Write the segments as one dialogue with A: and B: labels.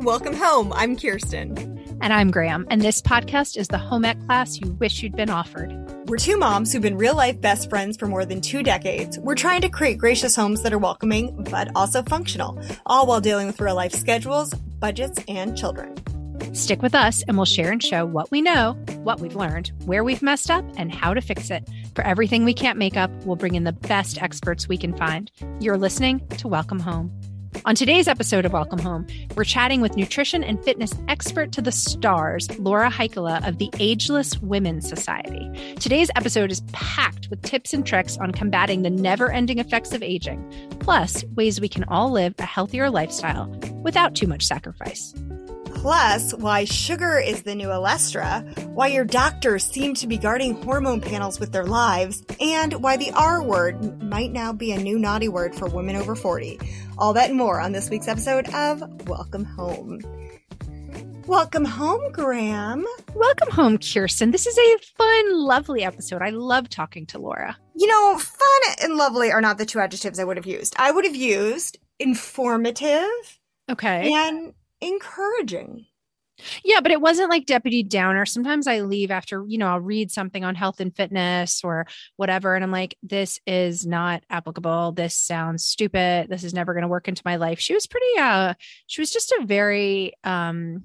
A: Welcome home. I'm Kirsten.
B: And I'm Graham, and this podcast is the home ec class you wish you'd been offered.
A: We're two moms who've been real life best friends for more than two decades. We're trying to create gracious homes that are welcoming, but also functional, all while dealing with real life schedules, budgets, and children.
B: Stick with us, and we'll share and show what we know, what we've learned, where we've messed up, and how to fix it. For everything we can't make up, we'll bring in the best experts we can find. You're listening to Welcome Home. On today's episode of Welcome Home, we're chatting with nutrition and fitness expert to the stars, Laura Heikkila of the Ageless Women's Society. Today's episode is packed with tips and tricks on combating the never ending effects of aging, plus ways we can all live a healthier lifestyle without too much sacrifice.
A: Plus, why sugar is the new Olestra, why your doctors seem to be guarding hormone panels with their lives, and why the R word might now be a new naughty word for women over 40. All that and more on this week's episode of Welcome Home. Welcome home, Graham.
B: Welcome home, Kirsten. This is a fun, lovely episode. I love talking to Laura.
A: You know, fun and lovely are not the two adjectives I would have used. I would have used informative
B: Okay.
A: and encouraging.
B: Yeah, but it wasn't like Debbie Downer. Sometimes I leave after, you know, I'll read something on health and fitness or whatever. And I'm like, this is not applicable. This sounds stupid. This is never going to work into my life. She was pretty, uh, she was just a very um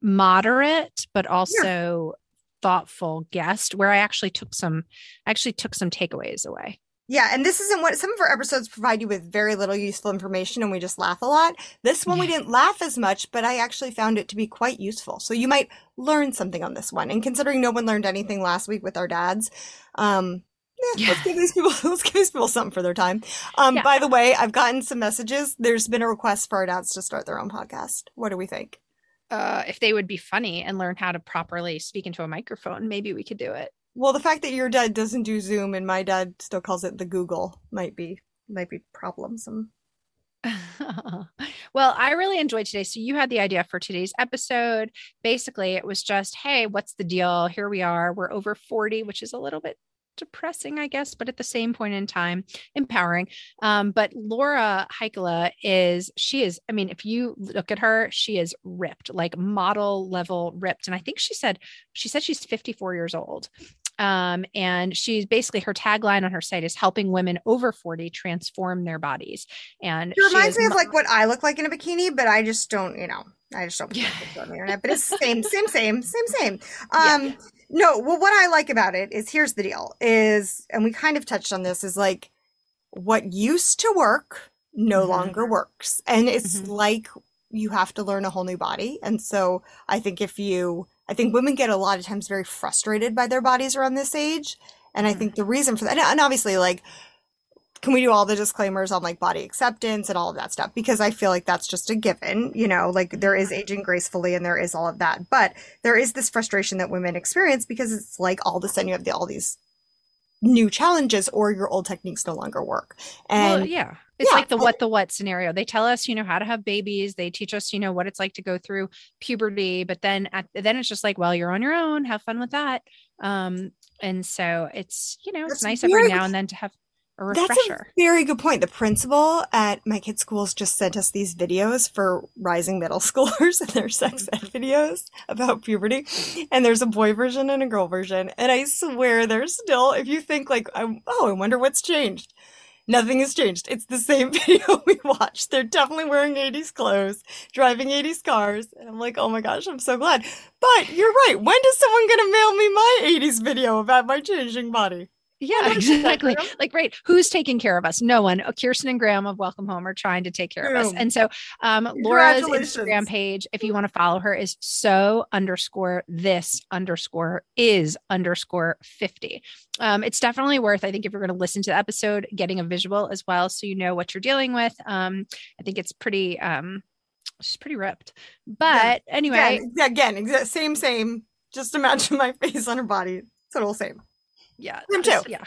B: moderate, but also thoughtful guest where I actually took some, I actually took some takeaways away.
A: Yeah, and this isn't what some of our episodes provide you with very little useful information and we just laugh a lot. This one we didn't laugh as much, but I actually found it to be quite useful. So you might learn something on this one. And considering no one learned anything last week with our dads, um eh, let's give these people let's give these people something for their time. Um
B: Yeah.
A: by the way, I've gotten some messages. There's been a request for our dads to start their own podcast. What do we think?
B: Uh, if they would be funny and learn how to properly speak into a microphone, maybe we could do it.
A: Well, the fact that your dad doesn't do Zoom and my dad still calls it the Google might be might be problemsome.
B: well, I really enjoyed today. So you had the idea for today's episode. Basically, it was just, hey, what's the deal? Here we are. We're over 40, which is a little bit depressing, I guess, but at the same point in time, empowering. Um, but Laura Heikkila is, she is, I mean, if you look at her, she is ripped, like model level ripped. And I think she said, she said she's 54 years old. Um, and she's basically her tagline on her site is helping women over 40 transform their bodies. And
A: It
B: she
A: reminds me of
B: mo-
A: like what I look like in a bikini, but I just don't, you know, I just don't
B: Yeah.
A: on the internet. But it's same, same, same, same, same.
B: Yeah.
A: No, well, what I like about it is here's the deal: is, and we kind of touched on this, is like what used to work no
B: Mhm.
A: longer works, and it's
B: Mhm.
A: like you have to learn a whole new body. And so I think if you, I think women get a lot of times very frustrated by their bodies around this age, and I
B: Mhm.
A: think the reason for that, and obviously, like can we do all the disclaimers on like body acceptance and all of that stuff because i feel like that's just a given you know like there is aging gracefully and there is all of that but there is this frustration that women experience because it's like all of a sudden you have the, all these new challenges or your old techniques no longer work and
B: well, yeah. It's
A: yeah,
B: like the what the what scenario. They tell us, you know, how to have babies. They teach us, you know, what it's like to go through puberty. But then at then it's just like, well, you're on your own. Have fun with that. Um, and so it's, you know, it's
A: That's
B: nice
A: very
B: every now and then to have a
A: That's a very good point. The principal at my kids' schools just sent us these videos for rising middle schoolers and their sex ed videos about puberty. And there's a boy version and a girl version. And I swear there's still, if you think like, oh, I wonder what's changed. Nothing has changed. It's the same video we watched. They're definitely wearing 80s clothes, driving 80s cars. And I'm like, oh my gosh, I'm so glad. But you're right. When is someone going to mail me my 80s video about my changing body?
B: Yeah, exactly. like, right. Who's taking care of us? No one. Oh, Kirsten and Graham of Welcome Home are trying to take care Boom. of us. And so, um, Laura's Instagram page, if you want to follow her, is so underscore this underscore is underscore 50. Um, it's definitely worth, I think, if you're going to listen to the episode, getting a visual as well. So you know what you're dealing with. Um, I think it's pretty, um, she's pretty ripped. But yeah. anyway.
A: Again, again, same, same. Just imagine my face on her body. Total same.
B: Yeah.
A: Him too.
B: Yeah.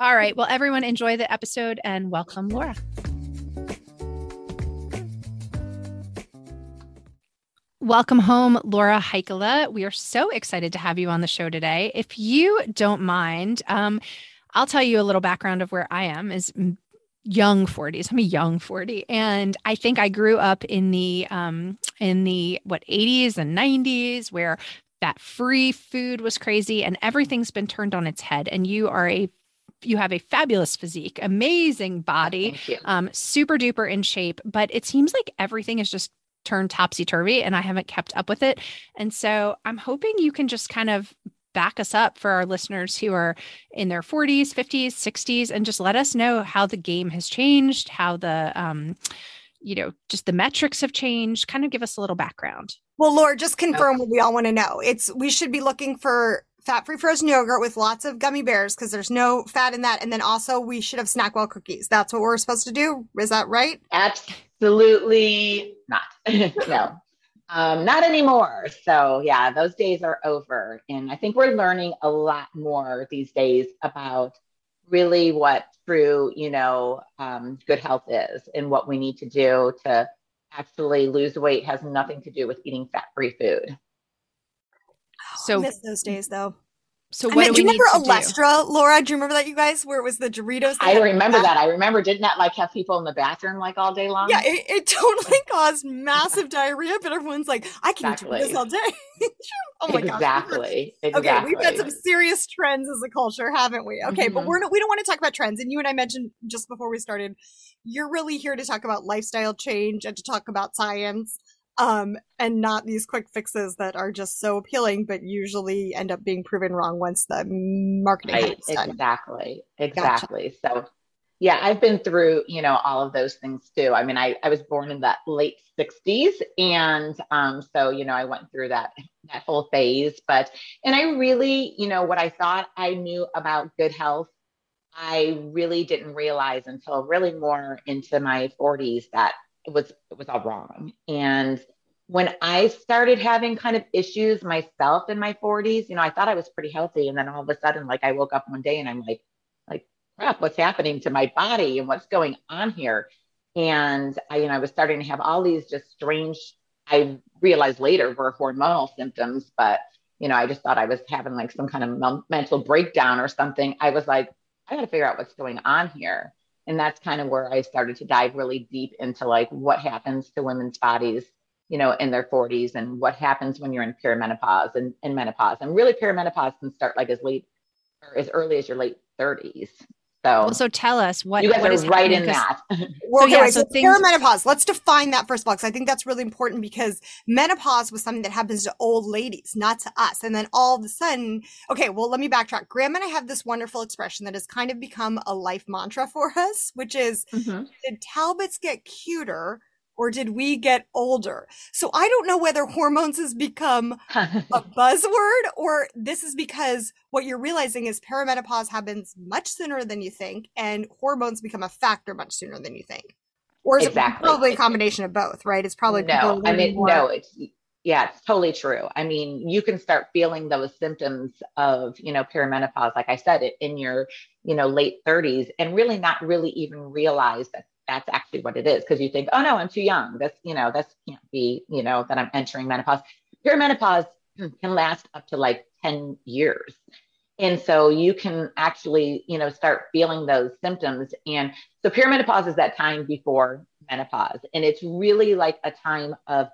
B: All right. Well, everyone enjoy the episode and welcome Laura. Welcome home, Laura Heikkila. We are so excited to have you on the show today. If you don't mind, um, I'll tell you a little background of where I am is young 40s i'm a young 40 and i think i grew up in the um in the what 80s and 90s where that free food was crazy and everything's been turned on its head and you are a you have a fabulous physique amazing body um, super duper in shape but it seems like everything is just turned topsy turvy and i haven't kept up with it. And so i'm hoping you can just kind of back us up for our listeners who are in their 40s 50s 60s and just let us know how the game has changed how the um, you know just the metrics have changed kind of give us a little background
A: well, Laura, just confirm okay. what we all want to know. It's we should be looking for fat-free frozen yogurt with lots of gummy bears because there's no fat in that, and then also we should have Snackwell cookies. That's what we're supposed to do. Is that right?
C: Absolutely not. no. Um, not anymore. So yeah, those days are over. And I think we're learning a lot more these days about really what true, you know, um, good health is and what we need to do to actually lose weight has nothing to do with eating fat free food.
A: So I miss those days though.
B: So what I mean, do,
A: do, you remember
B: Olestra,
A: do? Laura? Do you remember that you guys where it was the Doritos?
C: I remember that. I remember didn't that like have people in the bathroom like all day long?
A: Yeah, it, it totally caused massive diarrhea, but everyone's like, I can exactly. eat this all day.
C: oh my
A: exactly.
C: gosh. Exactly.
A: Okay, we've had some serious trends as a culture, haven't we? Okay, mm-hmm. but we're not, we don't want to talk about trends. And you and I mentioned just before we started, you're really here to talk about lifestyle change and to talk about science um, and not these quick fixes that are just so appealing, but usually end up being proven wrong once the marketing.
C: Right, exactly, exactly. Gotcha. So, yeah, I've been through you know all of those things too. I mean, I I was born in that late '60s, and um, so you know I went through that that whole phase. But and I really, you know, what I thought I knew about good health I really didn't realize until really more into my 40s that was it was all wrong. And when I started having kind of issues myself in my 40s, you know, I thought I was pretty healthy. And then all of a sudden, like I woke up one day and I'm like, like, crap, what's happening to my body and what's going on here? And I, you know, I was starting to have all these just strange, I realized later were hormonal symptoms, but you know, I just thought I was having like some kind of mental breakdown or something. I was like, I got to figure out what's going on here and that's kind of where i started to dive really deep into like what happens to women's bodies you know in their 40s and what happens when you're in perimenopause and, and menopause. And really perimenopause can start like as late or as early as your late 30s so,
B: well, so tell us what
C: you guys
B: what
C: are right in that.
A: well, so, yeah, so, so things- perimenopause. Let's define that first of all, because I think that's really important because menopause was something that happens to old ladies, not to us. And then all of a sudden, okay, well, let me backtrack. Graham and I have this wonderful expression that has kind of become a life mantra for us, which is, mm-hmm. "Did Talbots get cuter?" Or did we get older? So I don't know whether hormones has become a buzzword or this is because what you're realizing is perimenopause happens much sooner than you think and hormones become a factor much sooner than you think. Or is exactly. it probably a combination of both, right? It's probably
C: no. I mean, more- no. It's yeah, it's totally true. I mean, you can start feeling those symptoms of you know perimenopause, like I said, it in your you know late 30s, and really not really even realize that that's actually what it is because you think, oh no, I'm too young. This, you know, this can't be, you know, that I'm entering menopause. Perimenopause can last up to like 10 years. And so you can actually, you know, start feeling those symptoms. And so perimenopause is that time before menopause. And it's really like a time of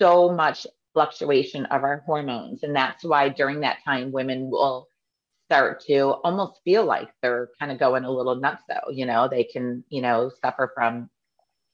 C: so much fluctuation of our hormones. And that's why during that time, women will start to almost feel like they're kind of going a little nuts though you know? They can you know suffer from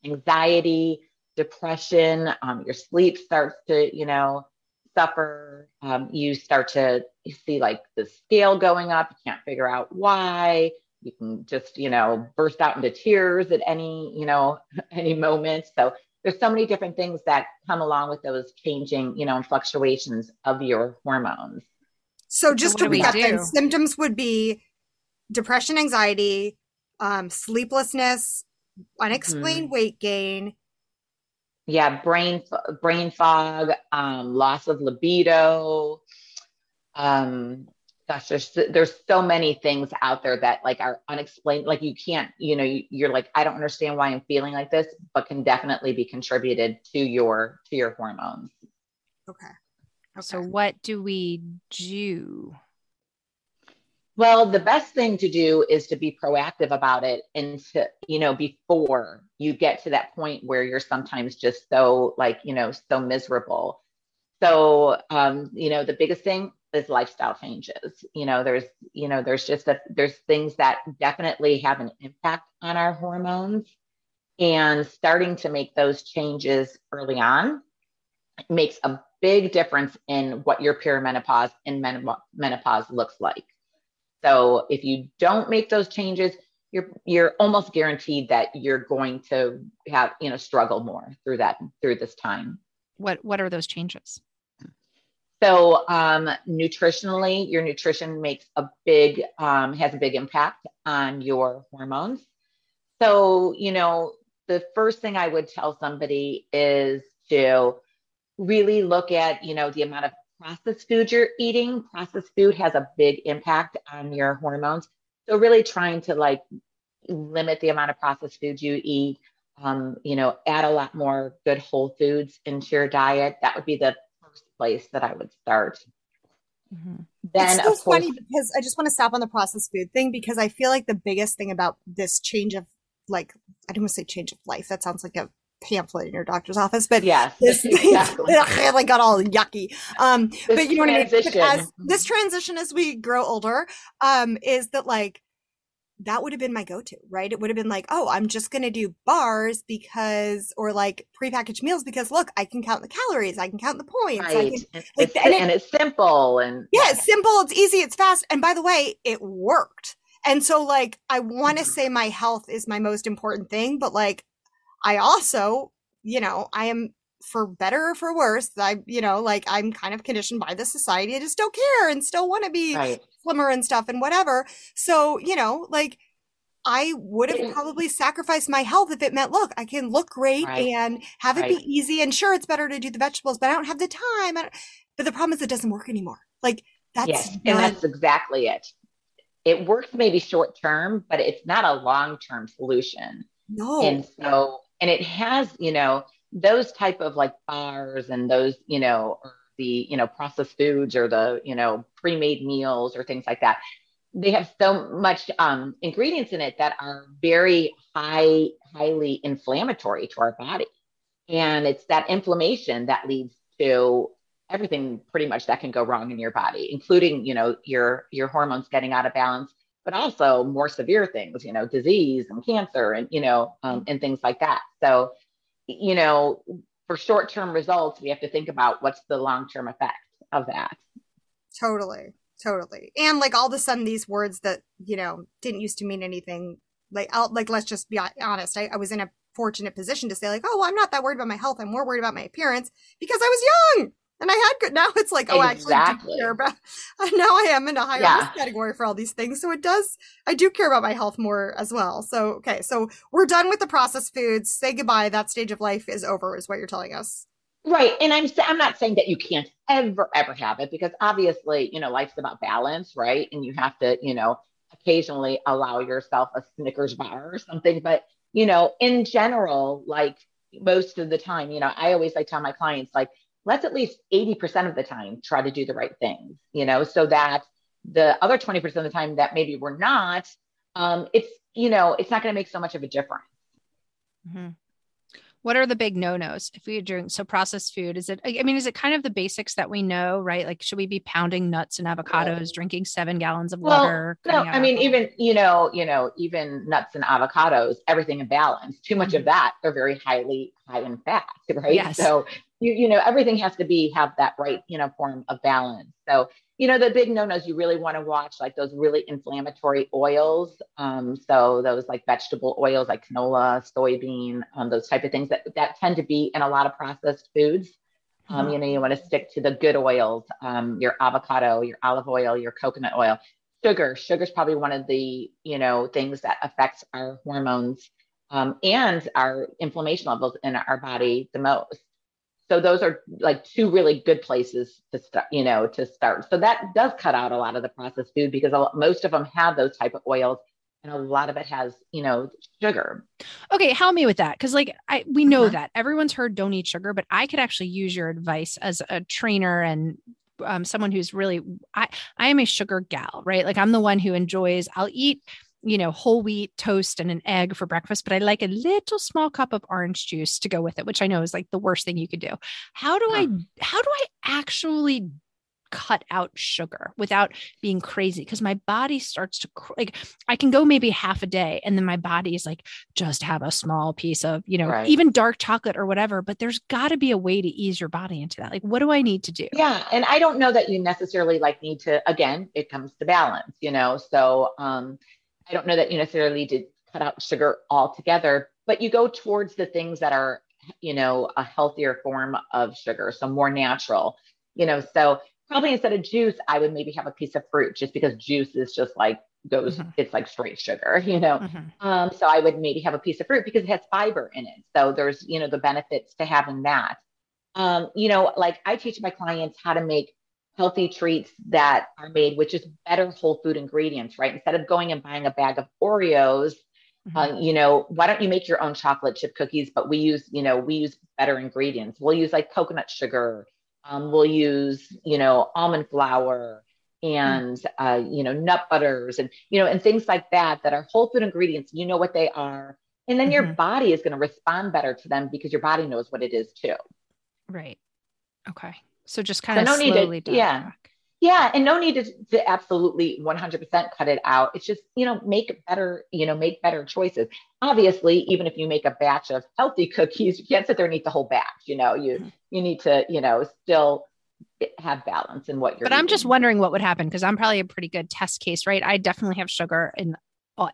C: anxiety depression um, your sleep starts to you know suffer. Um, you start to see like the scale going up. You can't figure out why. You can just you know burst out into tears at any you know any moment. So there's so many different things that come along with those changing you know fluctuations of your hormones
A: so just so to recap, then symptoms would be depression, anxiety, um, sleeplessness, unexplained mm-hmm. weight gain.
C: Yeah, brain brain fog, um, loss of libido. Um, gosh, there's there's so many things out there that like are unexplained. Like you can't, you know, you're like, I don't understand why I'm feeling like this, but can definitely be contributed to your to your hormones.
A: Okay.
B: Okay. So, what do we do?
C: Well, the best thing to do is to be proactive about it and to, you know, before you get to that point where you're sometimes just so like, you know, so miserable. So, um, you know, the biggest thing is lifestyle changes. You know, there's, you know, there's just a, there's things that definitely have an impact on our hormones and starting to make those changes early on makes a big difference in what your perimenopause and menopause looks like. So if you don't make those changes, you're you're almost guaranteed that you're going to have you know struggle more through that through this time.
B: What what are those changes?
C: So um, nutritionally, your nutrition makes a big um, has a big impact on your hormones. So you know the first thing I would tell somebody is to really look at, you know, the amount of processed food you're eating. Processed food has a big impact on your hormones. So really trying to like limit the amount of processed food you eat. Um, you know, add a lot more good whole foods into your diet. That would be the first place that I would start.
A: Mm-hmm. Then, it's so course, funny because I just want to stop on the processed food thing because I feel like the biggest thing about this change of like I don't want to say change of life. That sounds like a pamphlet in your doctor's office, but
C: yeah,
A: this exactly. like got all yucky. Um, this but you know what I mean? As this transition as we grow older, um, is that like that would have been my go-to, right? It would have been like, oh, I'm just going to do bars because, or like prepackaged meals because look, I can count the calories, I can count the points,
C: right. Can, like, and, it, and, it's simple and
A: yeah, it's simple, it's easy, it's fast, and by the way, it worked. And so, like, I want to mm-hmm. say my health is my most important thing, but like, I also, you know, I am for better or for worse, I, you know, like I'm kind of conditioned by the society to still care and still want to be right. slimmer and stuff and whatever. So, you know, like I would have probably sacrificed my health if it meant, look, I can look great right. and have it right. be easy. And sure, it's better to do the vegetables, but I don't have the time. But the problem is it doesn't work anymore. Like that's
C: yes, not- and that's exactly it. It works maybe short term, but it's not a long term solution.
A: No.
C: And so and it has you know those type of like bars and those you know the you know processed foods or the you know pre-made meals or things like that. They have so much um, ingredients in it that are very high highly inflammatory to our body. And it's that inflammation that leads to everything pretty much that can go wrong in your body including you know your your hormones getting out of balance but also more severe things, you know, disease and cancer and, you know, um, mm-hmm. and things like that. So, you know, for short term results, we have to think about what's the long term effect of that.
A: Totally. Totally. And like all of a sudden, these words that, you know, didn't used to mean anything, like, I'll, like, let's just be honest. I, I was in a fortunate position to say, like, oh, well, I'm not that worried about my health. I'm more worried about my appearance because I was young and I had good. Now it's like, oh, exactly. I actually do care about. Now I am in a higher yeah. risk category for all these things, so it does. I do care about my health more as well. So okay, so we're done with the processed foods. Say goodbye. That stage of life is over, is what you're telling us.
C: Right, and I'm I'm not saying that you can't ever ever have it because obviously you know life's about balance, right? And you have to you know occasionally allow yourself a Snickers bar or something, but you know in general, like most of the time, you know, I always like tell my clients like let's at least 80% of the time try to do the right things, you know, so that the other 20% of the time that maybe we're not, um, it's, you know, it's not going to make so much of a difference.
B: Mm-hmm. what are the big no-nos if we drink so processed food is it i mean is it kind of the basics that we know right like should we be pounding nuts and avocados drinking seven gallons of
C: well,
B: water
C: no i mean even you know you know even nuts and avocados everything in balance too much mm-hmm. of that they're very highly high in fat right
B: yes.
C: so you you know everything has to be have that right you know form of balance. So you know the big no-nos you really want to watch like those really inflammatory oils um, so those like vegetable oils like canola soybean um, those type of things that, that tend to be in a lot of processed foods. Um, mm-hmm. you know you want to stick to the good oils um, your avocado your olive oil your coconut oil. Sugar sugar is probably one of the you know things that affects our hormones um, and our inflammation levels in our body the most so those are like two really good places to start you know to start. So that does cut out a lot of the processed food because most of them have those type of oils and a lot of it has you know sugar.
B: Okay help me with that because like i we know uh-huh. that. Everyone's heard don't eat sugar but i could actually use your advice as a trainer and um, someone who's really i i am a sugar gal right? Like i'm the one who enjoys i'll eat you know, whole wheat toast and an egg for breakfast, but I like a little small cup of orange juice to go with it, which I know is like the worst thing you could do. How do I how do I actually cut out sugar without being crazy? Because my body starts to like I can go maybe half a day and then my body is like just have a small piece of you know right. even dark chocolate or whatever but there's got to be a way to ease your body into that. Like what do I need to do?
C: Yeah and I don't know that you necessarily like need to again it comes to balance you know? So um I don't know that you necessarily did cut out sugar altogether, but you go towards the things that are, you know, a healthier form of sugar, so more natural, you know. So probably instead of juice, I would maybe have a piece of fruit just because juice is just like goes, mm-hmm. it's like straight sugar, you know. Mm-hmm. Um, so I would maybe have a piece of fruit because it has fiber in it. So there's, you know, the benefits to having that. Um, you know, like I teach my clients how to make healthy treats that are made with just better whole food ingredients, right? Instead of going and buying a bag of Oreos, mm-hmm. uh, you know, why don't you make your own chocolate chip cookies? But we use, you know, we use better ingredients. We'll use like coconut sugar. Um, we'll use, you know, almond flour and, mm-hmm. uh, you know, nut butters and, you know, and things like that, that are whole food ingredients. You know what they are. And then mm-hmm. your body is going to respond better to them because your body knows what it is too.
B: Right. Okay. So just kind so of no slowly
C: need to, yeah. Back. Yeah, and no need to, to absolutely 100% cut it out. It's just, you know, make better, you know, make better choices. Obviously, even if you make a batch of healthy cookies, you can't sit there and eat the whole batch, you know, you mm-hmm. you need to, you know, still have balance in what you're
B: But eating. I'm just wondering what would happen because I'm probably a pretty good test case, right? I definitely have sugar in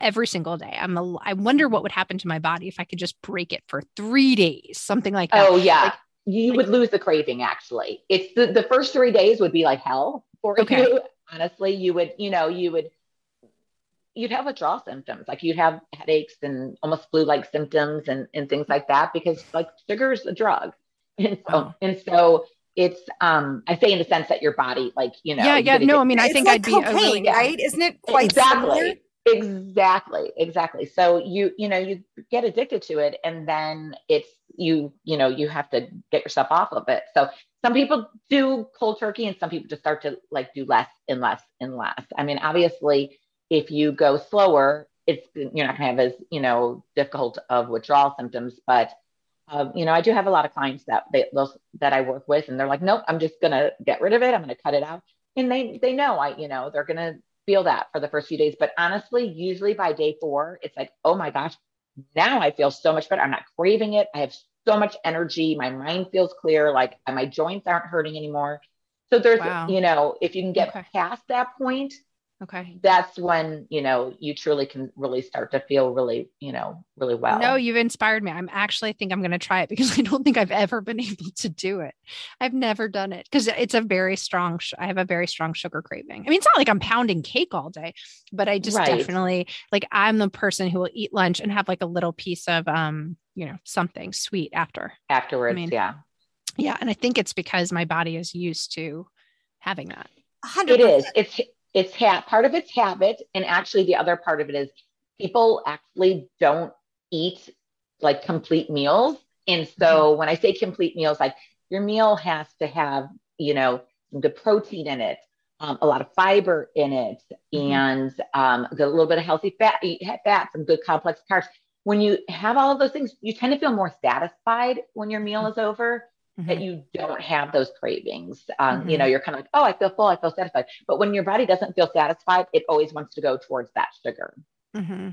B: every single day. I'm a, I wonder what would happen to my body if I could just break it for 3 days, something like that.
C: Oh yeah. Like, you would lose the craving actually. It's the, the first three days would be like hell for okay. you. Honestly, you would, you know, you would you'd have withdrawal symptoms. Like you'd have headaches and almost flu-like symptoms and, and things like that because like sugar is a drug. And so wow. and so it's um I say in the sense that your body, like, you know,
B: yeah, yeah, no, I mean, I think like I'd be
A: cocaine, really, right? Isn't it quite
C: exactly.
A: Similar?
C: Exactly, exactly. So you, you know, you get addicted to it and then it's you, you know, you have to get yourself off of it. So some people do cold turkey and some people just start to like do less and less and less. I mean, obviously, if you go slower, it's you're not gonna have as, you know, difficult of withdrawal symptoms, but um, you know, I do have a lot of clients that they those that I work with, and they're like, "Nope, I'm just gonna get rid of it. I'm gonna cut it out." And they they know I, you know, they're gonna feel that for the first few days. But honestly, usually by day four, it's like, oh my gosh, now I feel so much better. I'm not craving it. I have so much energy. My mind feels clear. Like my joints aren't hurting anymore. So there's, wow. you know, if you can get okay. past that point,
B: Okay.
C: That's when, you know, you truly can really start to feel really, you know, really well.
B: No, you've inspired me. I'm actually think I'm going to try it because I don't think I've ever been able to do it. I've never done it because it's a very strong, I have a very strong sugar craving. I mean, it's not like I'm pounding cake all day, but I just right. definitely like I'm the person who will eat lunch and have like a little piece of, um, you know, something sweet after.
C: Afterwards. I mean, yeah.
B: Yeah. And I think it's because my body is used to having that.
C: 100%. It is. It's it's ha- part of it's habit and actually the other part of it is people actually don't eat like complete meals and so mm-hmm. when i say complete meals like your meal has to have you know some good protein in it um, a lot of fiber in it mm-hmm. and um, a little bit of healthy fat fat some good complex carbs when you have all of those things, you tend to feel more satisfied when your meal is over. Mm-hmm. That you don't have those cravings. Um, mm-hmm. You know, you're kind of like, oh, I feel full, I feel satisfied. But when your body doesn't feel satisfied, it always wants to go towards that sugar.
B: Mm-hmm.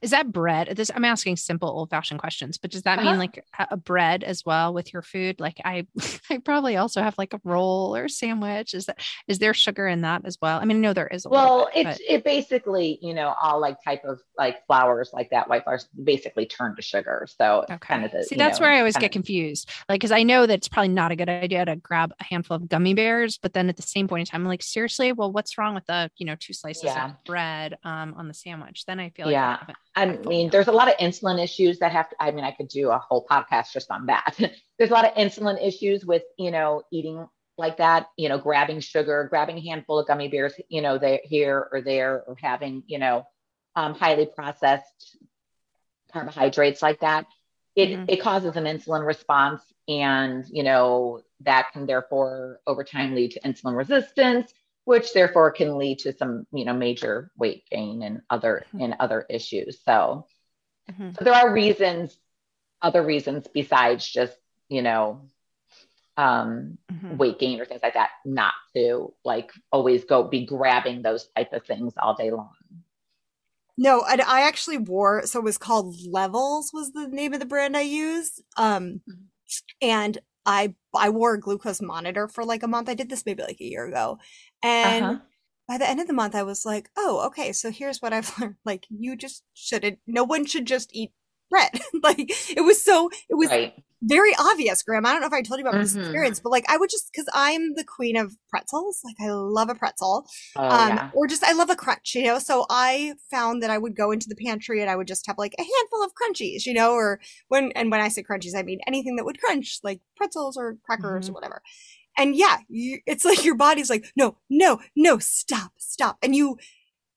B: Is that bread? This I'm asking simple old fashioned questions, but does that uh-huh. mean like a bread as well with your food? Like I, I probably also have like a roll or sandwich. Is that is there sugar in that as well? I mean, I know there is.
C: well,
B: bit,
C: it's but... it basically you know all like type of like flours like that white flours basically turn to sugar. So okay. kind of the,
B: see that's know, where I always get of... confused. Like because I know that it's probably not a good idea to grab a handful of gummy bears, but then at the same point in time, I'm like seriously, well, what's wrong with the you know two slices yeah. of bread um, on the sandwich? Then I feel like
C: yeah. I mean, there's a lot of insulin issues that have to, I mean, I could do a whole podcast just on that. there's a lot of insulin issues with, you know, eating like that, you know, grabbing sugar, grabbing a handful of gummy bears, you know, they here or there, or having, you know, um, highly processed carbohydrates like that. It, mm-hmm. it causes an insulin response and, you know, that can therefore over time lead to insulin resistance which therefore can lead to some you know major weight gain and other mm-hmm. and other issues so, mm-hmm. so there are reasons other reasons besides just you know um mm-hmm. weight gain or things like that not to like always go be grabbing those type of things all day long
A: no I, I actually wore so it was called levels was the name of the brand i used um mm-hmm. and I I wore a glucose monitor for like a month. I did this maybe like a year ago. And uh-huh. by the end of the month I was like, "Oh, okay, so here's what I've learned. Like you just shouldn't no one should just eat bread." like it was so it was right very obvious, Graham. I don't know if I told you about mm-hmm. this experience, but like I would just because I'm the queen of pretzels. Like I love a pretzel, oh, um, yeah. or just I love a crunch, you know. So I found that I would go into the pantry and I would just have like a handful of crunchies, you know, or when and when I say crunchies, I mean anything that would crunch, like pretzels or crackers mm-hmm. or whatever. And yeah, you, it's like your body's like, no, no, no, stop, stop, and you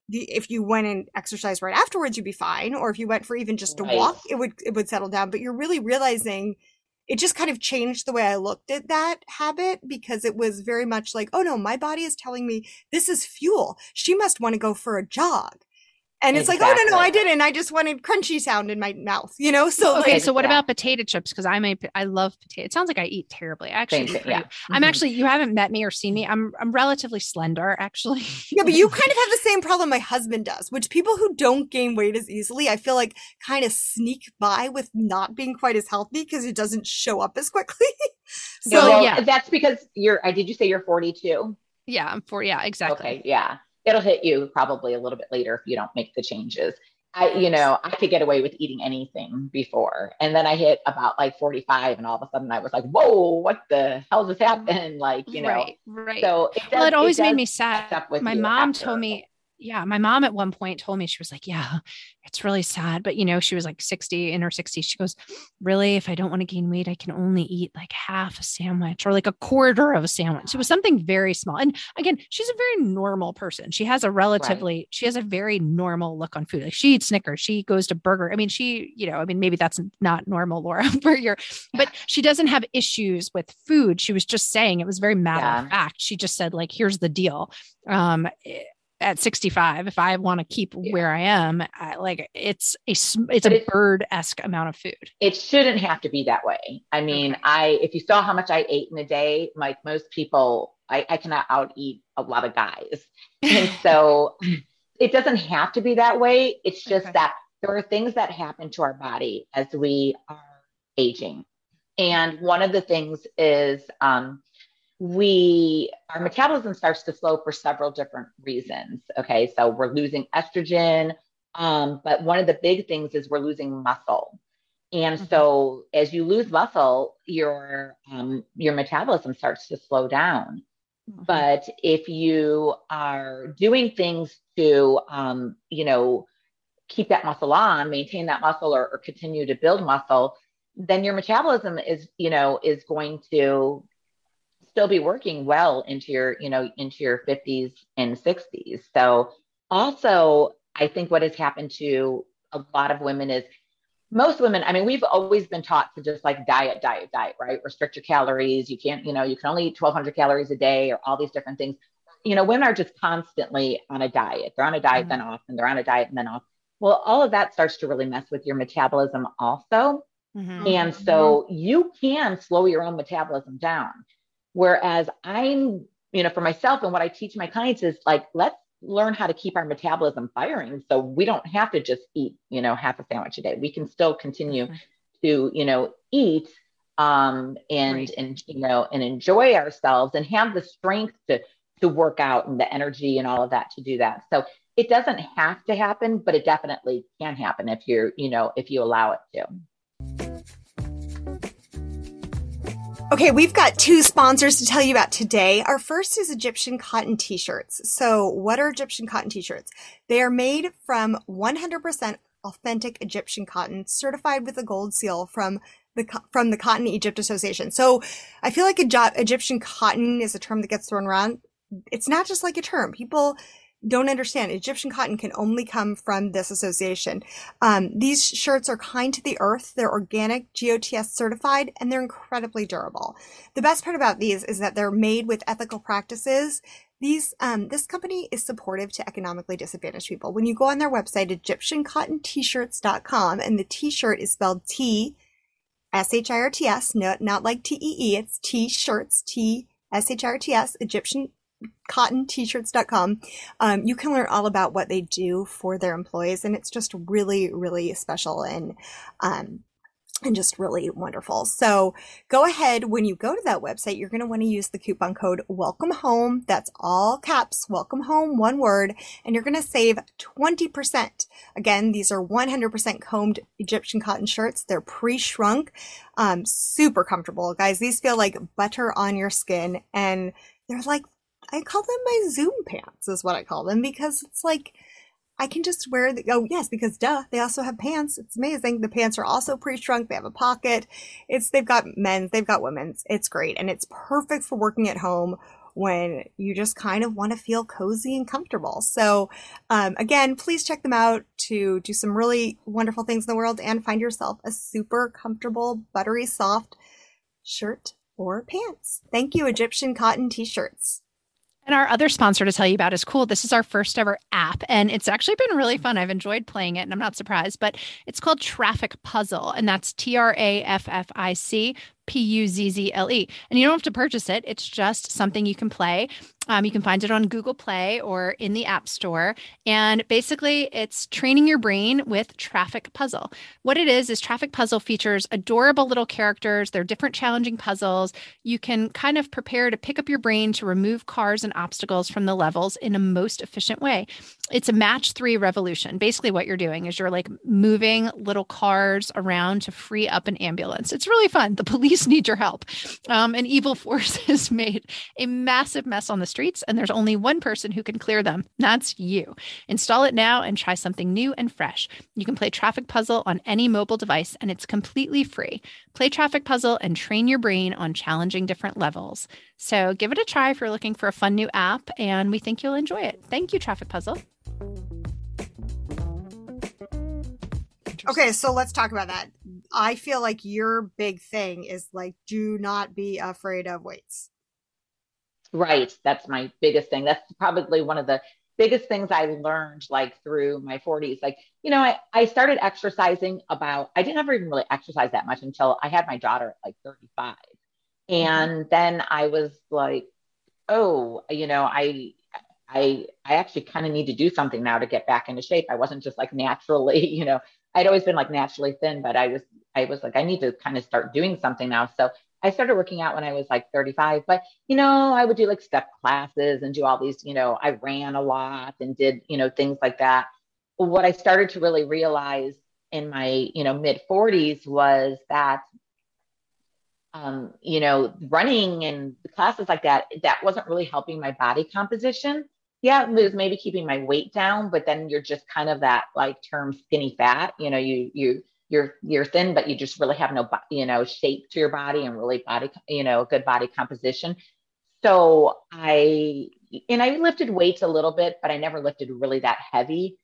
A: if you went and exercised right afterwards, you'd be fine. Or if you went for even just a right. walk, it would it would settle down. But you're really realizing it just kind of changed the way I looked at that habit because it was very much like, oh no, my body is telling me this is fuel. She must want to go for a jog. And it's exactly. like, oh no, no, I didn't. I just wanted crunchy sound in my mouth, you know. So
B: okay,
A: like,
B: so what about potato chips? Because I'm a, I love potato. It sounds like I eat terribly. Actually, Same, yeah. I'm mm-hmm. actually. You haven't met me or seen me. I'm I'm relatively slender, actually.
A: yeah, but you kind of have the same problem my husband does, which people who don't gain weight as easily, I feel like, kind of sneak by with not being quite as healthy because it doesn't show up as quickly.
C: so well, yeah, that's because you're. I did you say you're 42?
B: Yeah, I'm 40. Yeah, exactly.
C: Okay, yeah it'll hit you probably a little bit later if you don't make the changes. I, you know, I could get away with eating anything before. And then I hit about like 45 and all of a sudden I was like, whoa, what the hell just happened? Like, you know,
B: right, right. so it does, well, it always it made me sad. My mom told me, yeah, my mom at one point told me, she was like, yeah, it's really sad. But, you know, she was like 60 in her 60s. She goes, really, if I don't want to gain weight, I can only eat like half a sandwich or like a quarter of a sandwich. It was something very small. And again, she's a very normal person. She has a relatively, right. she has a very normal look on food. Like she eats Snickers, she goes to burger. I mean, she, you know, I mean, maybe that's not normal, Laura, for your, but she doesn't have issues with food. She was just saying it was very matter yeah. of fact. She just said, like, here's the deal. Um, at 65 if i want to keep yeah. where i am I, like it's a it's a it, bird-esque amount of food
C: it shouldn't have to be that way i mean okay. i if you saw how much i ate in a day like most people i, I cannot out eat a lot of guys and so it doesn't have to be that way it's just okay. that there are things that happen to our body as we are aging and one of the things is um, we our metabolism starts to slow for several different reasons okay so we're losing estrogen um, but one of the big things is we're losing muscle and mm-hmm. so as you lose muscle your um, your metabolism starts to slow down mm-hmm. but if you are doing things to um, you know keep that muscle on maintain that muscle or, or continue to build muscle then your metabolism is you know is going to still be working well into your, you know, into your 50s and 60s. So also, I think what has happened to a lot of women is most women, I mean, we've always been taught to just like diet, diet, diet, right? Restrict your calories. You can't, you know, you can only eat 1200 calories a day or all these different things. You know, women are just constantly on a diet. They're on a diet, mm-hmm. then off, and they're on a diet and then off. well, all of that starts to really mess with your metabolism also. Mm-hmm. And so mm-hmm. you can slow your own metabolism down. Whereas I'm, you know, for myself and what I teach my clients is like, let's learn how to keep our metabolism firing. So we don't have to just eat, you know, half a sandwich a day. We can still continue to, you know, eat um, and right. and you know and enjoy ourselves and have the strength to to work out and the energy and all of that to do that. So it doesn't have to happen, but it definitely can happen if you're you know if you allow it to.
A: Okay, we've got two sponsors to tell you about today. Our first is Egyptian cotton t-shirts. So, what are Egyptian cotton t-shirts? They are made from 100% authentic Egyptian cotton, certified with a gold seal from the from the Cotton Egypt Association. So I feel like Egyptian cotton is a term that gets thrown around. It's not just like a term. People don't understand. Egyptian cotton can only come from this association. Um, these shirts are kind to the earth. They're organic, GOTS certified, and they're incredibly durable. The best part about these is that they're made with ethical practices. These, um, this company is supportive to economically disadvantaged people. When you go on their website, EgyptianCottonT-shirts.com, and the T-shirt is spelled T S-H-I-R-T-S, not, not like T-E-E, it's T-shirts, T-S-H-I-R-T-S, Egyptian cotton t-shirts.com um, you can learn all about what they do for their employees and it's just really really special and um, and just really wonderful. So go ahead when you go to that website, you're going to want to use the coupon code welcome home. That's all caps, welcome home, one word, and you're going to save 20%. Again, these are 100% combed Egyptian cotton shirts. They're pre-shrunk, um, super comfortable. Guys, these feel like butter on your skin and they're like, I call them my Zoom pants is what I call them because it's like, I can just wear the, oh yes, because duh, they also have pants. It's amazing. The pants are also pre-shrunk. They have a pocket. It's, they've got men's, they've got women's. It's great. And it's perfect for working at home when you just kind of want to feel cozy and comfortable. So, um, again, please check them out to do some really wonderful things in the world and find yourself a super comfortable, buttery soft shirt or pants. Thank you, Egyptian cotton t-shirts.
B: And our other sponsor to tell you about is cool. This is our first ever app, and it's actually been really fun. I've enjoyed playing it, and I'm not surprised, but it's called Traffic Puzzle, and that's T R A F F I C P U Z Z L E. And you don't have to purchase it, it's just something you can play. Um, you can find it on Google Play or in the App Store. And basically, it's training your brain with Traffic Puzzle. What it is, is Traffic Puzzle features adorable little characters. They're different challenging puzzles. You can kind of prepare to pick up your brain to remove cars and obstacles from the levels in a most efficient way. It's a match three revolution. Basically, what you're doing is you're like moving little cars around to free up an ambulance. It's really fun. The police need your help. Um, an evil force has made a massive mess on the streets, and there's only one person who can clear them. That's you. Install it now and try something new and fresh. You can play Traffic Puzzle on any mobile device, and it's completely free. Play Traffic Puzzle and train your brain on challenging different levels. So give it a try if you're looking for a fun new app, and we think you'll enjoy it. Thank you, Traffic Puzzle.
A: Okay, so let's talk about that. I feel like your big thing is like, do not be afraid of weights.
C: Right. That's my biggest thing. That's probably one of the biggest things I learned like through my 40s. Like, you know, I, I started exercising about, I didn't ever even really exercise that much until I had my daughter at like 35. Mm-hmm. And mm-hmm. then I was like, oh, you know, I, I, I actually kind of need to do something now to get back into shape. I wasn't just like naturally, you know, I'd always been like naturally thin, but I was I was like I need to kind of start doing something now. So I started working out when I was like 35, but you know, I would do like step classes and do all these, you know, I ran a lot and did, you know, things like that. What I started to really realize in my, you know, mid 40s was that um, you know, running and the classes like that, that wasn't really helping my body composition yeah, it was maybe keeping my weight down, but then you're just kind of that like term skinny fat. You know, you you you're you're thin, but you just really have no you know shape to your body and really body you know good body composition. So I and I lifted weights a little bit, but I never lifted really that heavy.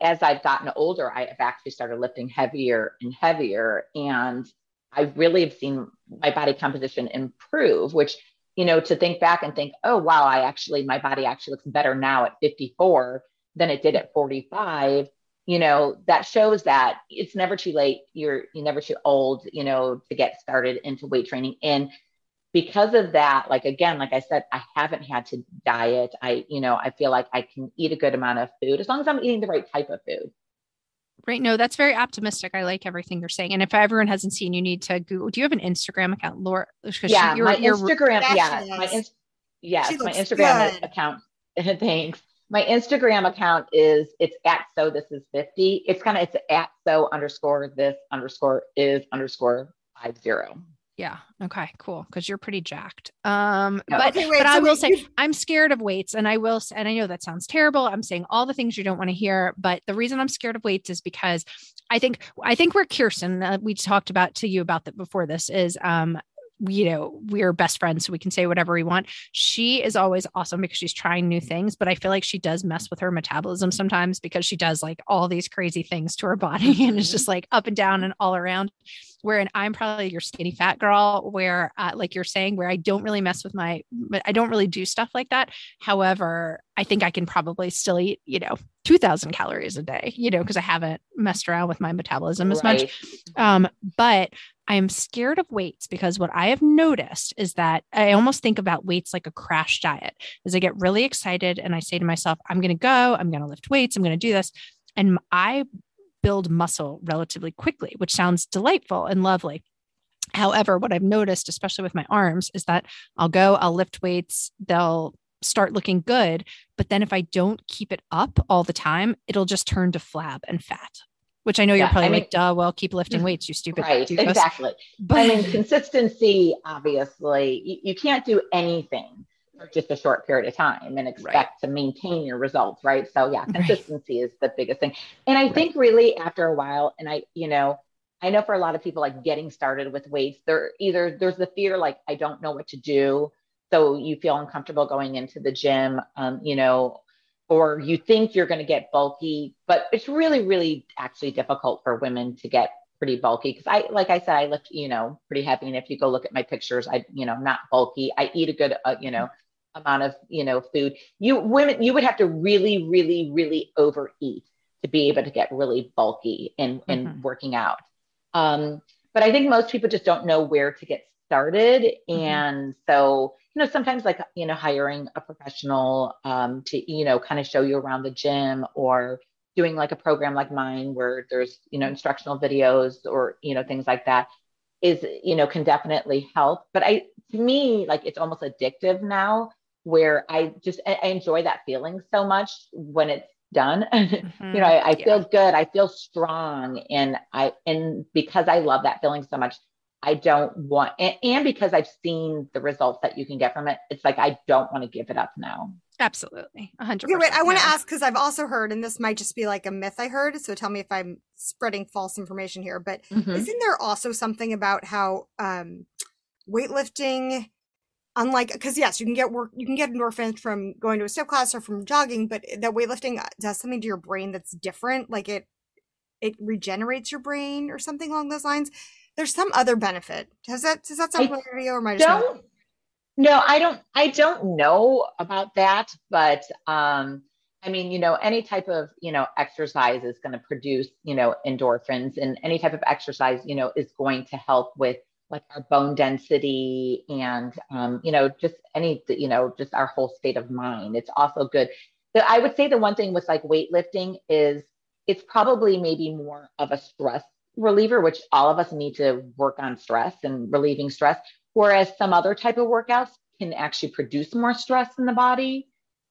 C: As I've gotten older, I have actually started lifting heavier and heavier, and I really have seen my body composition improve, which you know, to think back and think, oh, wow, I actually, my body actually looks better now at 54 than it did at 45. You know that shows that it's never too late you're you're never too old you know to get started into weight training and because of that like again like i said i haven't had to diet i you know i feel like i can eat a good amount of food as long as i'm eating the right type of food
B: Right. No, that's very optimistic. I like everything you're saying. And if everyone hasn't seen, you need to Google. Do you have an Instagram account, Laura?
C: Yeah, you're, my you're, Instagram. yeah, my in, yes, my Instagram good. account. Thanks my Instagram account is it's at so this is 50. It's kind of it's at so underscore this underscore is underscore five zero.
B: Yeah. Okay. Cool. Because you're pretty jacked. Um, but okay, wait, but so I will wait, say you... I'm scared of weights, and I will. And I know that sounds terrible. I'm saying all the things you don't want to hear, but the reason I'm scared of weights is because I think I think where Kirsten uh, we talked about to you about that before this is um you know, we're best friends, so we can say whatever we want. She is always awesome because she's trying new things, but I feel like she does mess with her metabolism sometimes because she does like all these crazy things to her body and it's mm-hmm. just like up and down and all around. Wherein I'm probably your skinny fat girl, where uh, like you're saying, where I don't really mess with my, I don't really do stuff like that. However, I think I can probably still eat, you know, 2000 calories a day, you know, because I haven't messed around with my metabolism as right. much. Um, but I am scared of weights because what I have noticed is that I almost think about weights like a crash diet. As I get really excited and I say to myself, I'm going to go, I'm going to lift weights, I'm going to do this. And I build muscle relatively quickly, which sounds delightful and lovely. However, what I've noticed, especially with my arms, is that I'll go, I'll lift weights, they'll start looking good. But then if I don't keep it up all the time, it'll just turn to flab and fat which I know yeah, you're probably I mean, like, duh, well, keep lifting weights, you stupid.
C: Right, doofus. exactly. But I mean, consistency, obviously, you, you, can't do anything for just a short period of time and expect right. to maintain your results, right? So, yeah, consistency right. is the biggest thing. And I right. think really after a while, and I, you know, I know for a lot of people, like getting started with weights, there either there's the fear, like, I don't know what to do. So you feel uncomfortable going into the gym, um, you know, or you think you're going to get bulky, but it's really, really actually difficult for women to get pretty bulky because I, like I said, I look, you know, pretty heavy. And if you go look at my pictures, I, you know, not bulky. I eat a good, uh, you know, amount of, you know, food. You women, you would have to really, really, really overeat to be able to get really bulky in in mm-hmm. working out. Um, but I think most people just don't know where to get started, mm-hmm. and so you know, sometimes like, you know, hiring a professional um, to, you know, kind of show you around the gym or doing like a program like mine where there's, you know, instructional videos or, you know, things like that is, you know, can definitely help. But I, to me, like it's almost addictive now where I just, I enjoy that feeling so much when it's done. Mm-hmm. you know, I, I yeah. feel good. I feel strong. And I, and because I love that feeling so much, I don't want, and, and, because I've seen the results that you can get from it, it's like I don't want to give it up now.
B: Absolutely, hundred.
A: Okay, wait. I want to ask because I've also heard, and this might just be like a myth I heard. So tell me if I'm spreading false information here. But mm-hmm. isn't there also something about how um, weightlifting, unlike because yes, you can get work, you can get endorphins from going to a step class or from jogging, but that weightlifting does something to your brain that's different. Like it, it regenerates your brain or something along those lines there's some other benefit. Does that does that sound familiar to you, or am I just
C: don't? Not? No, I don't. I don't know about that, but um, I mean, you know, any type of you know exercise is going to produce you know endorphins, and any type of exercise you know is going to help with like our bone density and um, you know just any you know just our whole state of mind. It's also good. I would say the one thing with like weightlifting is it's probably maybe more of a stress reliever, which all of us need to work on stress and relieving stress, whereas some other type of workouts can actually produce more stress in the body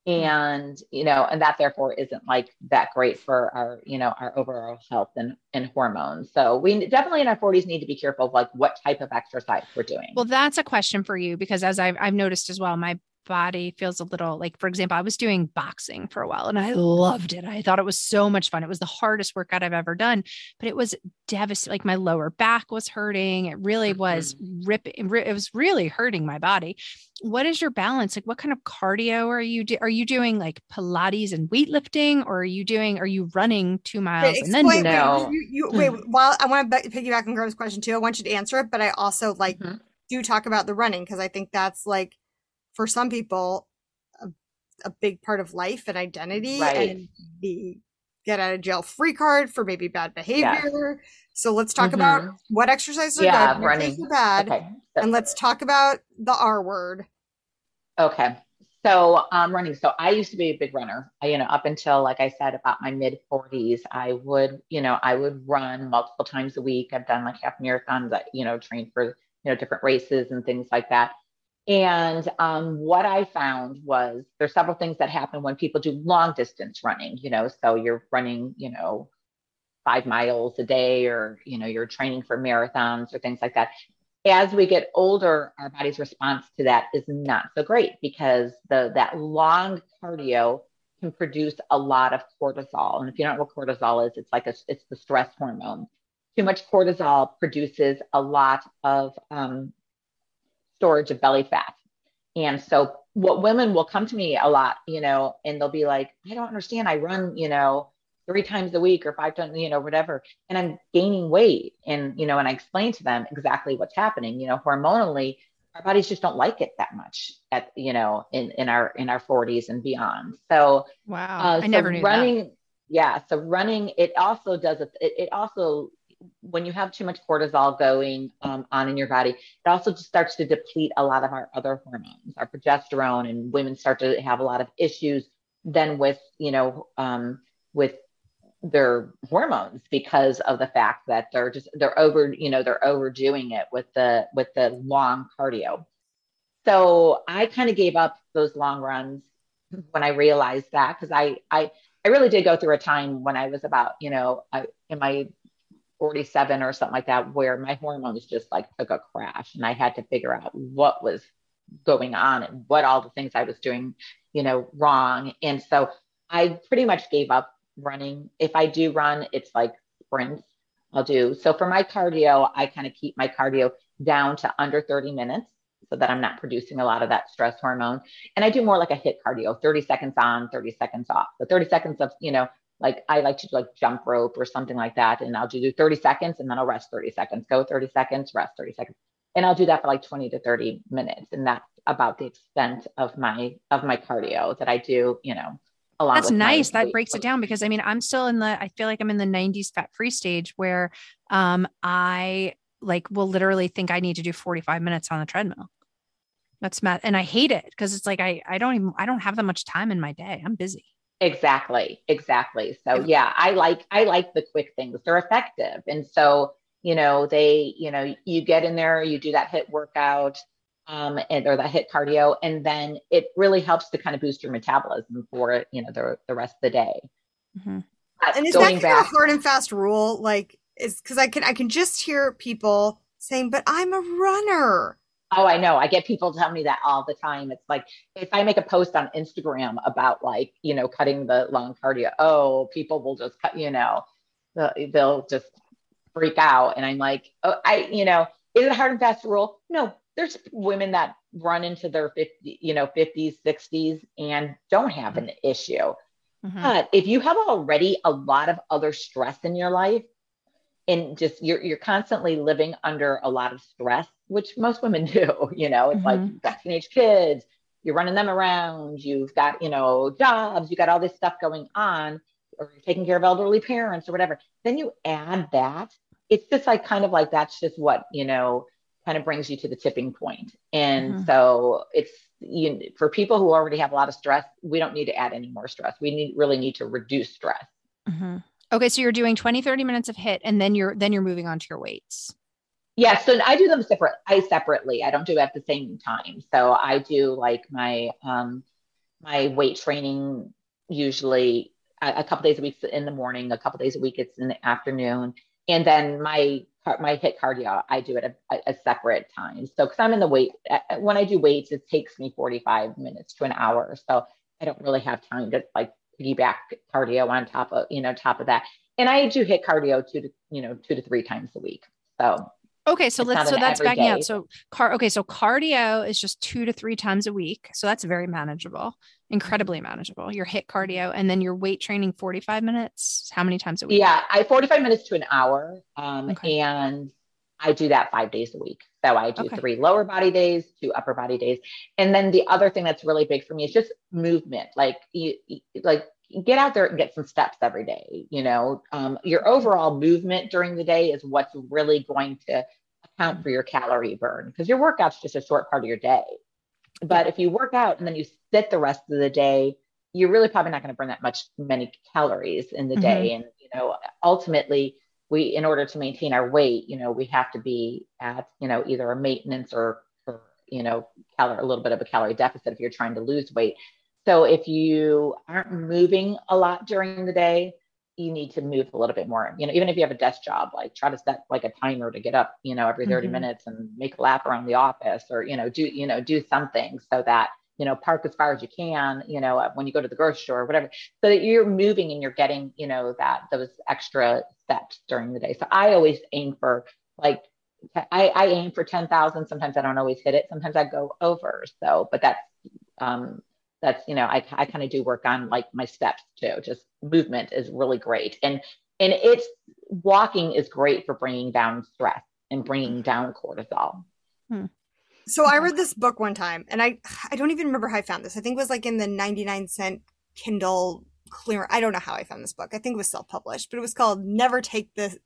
C: mm-hmm. and you know and that therefore isn't like that great for our you know our overall health and, and hormones. So we definitely in our 40s need to be careful of like what type of exercise we're doing.
B: Well that's a question for you because as i've, I've noticed as well my body feels a little like, for example, I was doing boxing for a while and I loved it. I thought it was so much fun. It was the hardest workout I've ever done, but it was devastating. Like my lower back was hurting. It really was mm-hmm. ripping. It was really hurting my body. What is your balance? Like, what kind of cardio are you do? Are you doing like Pilates and weightlifting, or are you doing? Are you running two miles wait, and then?
A: No. You, you, wait, while I want to piggyback on Graham's question too, I want you to answer it, but I also like mm-hmm. do talk about the running because I think that's like for some people a, a big part of life and identity right. and the get out of jail free card for maybe bad behavior. So let's talk mm-hmm. about what exercises are
C: yeah,
A: good,
C: running
A: are bad, okay. and let's talk about the R word.
C: Okay. So um, running. So I used to be a big runner. I, you know, up until like I said, about my mid 40s, I would, you know, I would run multiple times a week. I've done like half marathons. I, you know, trained for you know different races and things like that. And um, what I found was there's several things that happen when people do long distance running. You know, so you're running, you know, five miles a day, or you know, you're training for marathons or things like that as we get older, our body's response to that is not so great because the that long cardio can produce a lot of cortisol. And if you don't know what cortisol is, it's like a, it's the stress hormone. Too much cortisol produces a lot of um, storage of belly fat. And so what women will come to me a lot, you know, and they'll be like, I don't understand. I run, you know, three times a week or five times, you know, whatever. And I'm gaining weight. And, you know, and I explain to them exactly what's happening. You know, hormonally, our bodies just don't like it that much at, you know, in, in our in our 40s and beyond. So
B: wow. Uh, I so never knew
C: running,
B: that.
C: yeah. So running, it also does it, it also when you have too much cortisol going um, on in your body, it also just starts to deplete a lot of our other hormones, our progesterone, and women start to have a lot of issues then with, you know, um, with their hormones because of the fact that they're just they're over you know they're overdoing it with the with the long cardio. So i kind of gave up those long runs when i realized that because I, I i really did go through a time when i was about you know I, in my 47 or something like that where my hormones just like took a crash and i had to figure out what was going on and what all the things i was doing you know wrong and so i pretty much gave up running. If I do run, it's like sprints I'll do. So for my cardio, I kind of keep my cardio down to under 30 minutes so that I'm not producing a lot of that stress hormone. And I do more like a HIIT cardio, 30 seconds on, 30 seconds off. The 30 seconds of, you know, like I like to do like jump rope or something like that. And I'll do 30 seconds and then I'll rest 30 seconds, go 30 seconds, rest 30 seconds. And I'll do that for like 20 to 30 minutes. And that's about the extent of my of my cardio that I do, you know, a lot
B: that's nice that breaks it down because i mean i'm still in the i feel like i'm in the 90s fat free stage where um i like will literally think i need to do 45 minutes on the treadmill that's math and i hate it because it's like i i don't even i don't have that much time in my day i'm busy
C: exactly exactly so yeah i like i like the quick things they're effective and so you know they you know you get in there you do that HIIT workout um, and or that HIIT cardio, and then it really helps to kind of boost your metabolism for you know the the rest of the day.
A: Mm-hmm. And is that back, of a hard and fast rule? Like, is because I can I can just hear people saying, "But I'm a runner."
C: Oh, I know. I get people tell me that all the time. It's like if I make a post on Instagram about like you know cutting the long cardio, oh, people will just cut. You know, they'll just freak out, and I'm like, oh, I you know, is it a hard and fast rule? No, there's women that run into their 50, you know, 50s, 60s and don't have an issue. Mm-hmm. But if you have already a lot of other stress in your life and just you're you're constantly living under a lot of stress, which most women do, you know, it's mm-hmm. like you've got teenage kids, you're running them around, you've got, you know, jobs, you got all this stuff going on, or you're taking care of elderly parents or whatever. Then you add that. It's just like kind of like that's just what, you know, kind of brings you to the tipping point. And mm-hmm. so it's you, for people who already have a lot of stress, we don't need to add any more stress. We need really need to reduce stress.
B: Mm-hmm. Okay. So you're doing 20, 30 minutes of HIIT and then you're, then you're moving on to your weights.
C: Yeah. So I do them separate. I separately, I don't do it at the same time. So I do like my, um, my weight training usually a, couple days a week in the morning, a couple days a week it's in the afternoon. And then my my HIIT cardio, I do it a, a separate time. So, because I'm in the weight, uh, when I do weights, it takes me 45 minutes to an hour. So I don't really have time to like piggyback cardio on top of, you know, top of that. And I do HIIT cardio two to, you know, two to three times a week. So
B: Okay, so let's so that's backing day. out. So car okay, so cardio is just two to three times a week. So that's very manageable, incredibly manageable. Your HIIT cardio and then your weight training 45 minutes. How many times a week?
C: Yeah, I 45 minutes to an hour. Um, okay. and I do that five days a week. So I do okay. three lower body days, two upper body days. And then the other thing that's really big for me is just movement. Like you, like get out there and get some steps every day. You know, um, your overall movement during the day is what's really going to account for your calorie burn because your workout's just a short part of your day. But if you work out and then you sit the rest of the day, you're really probably not going to burn that much many calories in the mm-hmm. day. And you know, ultimately, we in order to maintain our weight, you know, we have to be at you know either a maintenance or, or you know, calorie a little bit of a calorie deficit if you're trying to lose weight. So if you aren't moving a lot during the day, you need to move a little bit more. You know, even if you have a desk job, like try to set like a timer to get up, you know, every 30 mm-hmm. minutes and make a lap around the office or, you know, do, you know, do something so that, you know, park as far as you can, you know, when you go to the grocery store or whatever, so that you're moving and you're getting, you know, that those extra steps during the day. So I always aim for like, I, I aim for 10,000. Sometimes I don't always hit it. Sometimes I go over. So, but that's, um, that's you know i, I kind of do work on like my steps too just movement is really great and and it's walking is great for bringing down stress and bringing down cortisol
A: hmm. So i read this book one time and i i don't even remember how i found this i think it was like in the 99 cent kindle clear i don't know how i found this book i think it was self-published but it was called never take the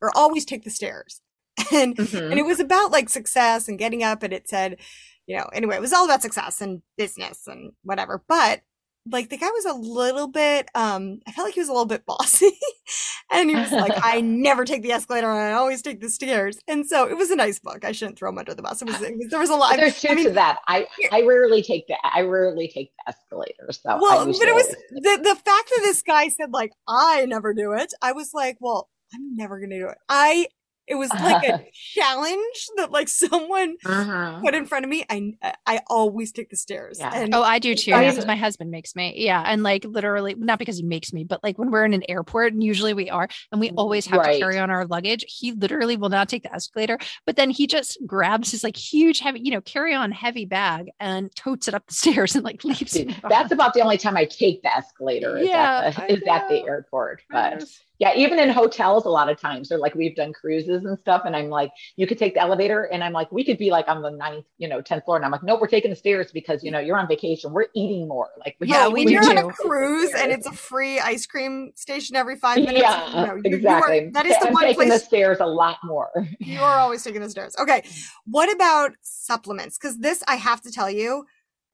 A: or always take the stairs and mm-hmm. and it was about like success and getting up and it said you know, anyway, it was all about success and business and whatever. But like the guy was a little bit um I felt like he was a little bit bossy. and he was like, I never take the escalator I always take the stairs. And so it was a nice book. I shouldn't throw him under the bus. It was, it was there was a lot
C: there's truth I mean, to that. I I rarely take the I rarely take the escalator. So
A: well, but it was the the fact that this guy said like I never do it, I was like, well, I'm never gonna do it. I it was like a challenge that like someone uh-huh. put in front of me. I I always take the stairs.
B: Yeah. And oh, I do too. Because my husband makes me. Yeah, and like literally, not because he makes me, but like when we're in an airport, and usually we are, and we always have right. to carry on our luggage. He literally will not take the escalator, but then he just grabs his like huge heavy, you know, carry on heavy bag and totes it up the stairs and like leaves.
C: That's about the only time I take the escalator. Is yeah, at the, is at the airport, but yeah, even in hotels, a lot of times they're like, we've done cruises and stuff. And I'm like, you could take the elevator. And I'm like, we could be like on the ninth, you know, 10th floor. And I'm like, no, we're taking the stairs because, you know, you're on vacation. We're eating more. Like,
A: we yeah, when you're on a cruise and it's a free ice cream station every five minutes.
C: Yeah, you know, you, exactly. You are, that is the I'm one taking place. the stairs a lot more.
A: you are always taking the stairs. Okay. What about supplements? Because this, I have to tell you,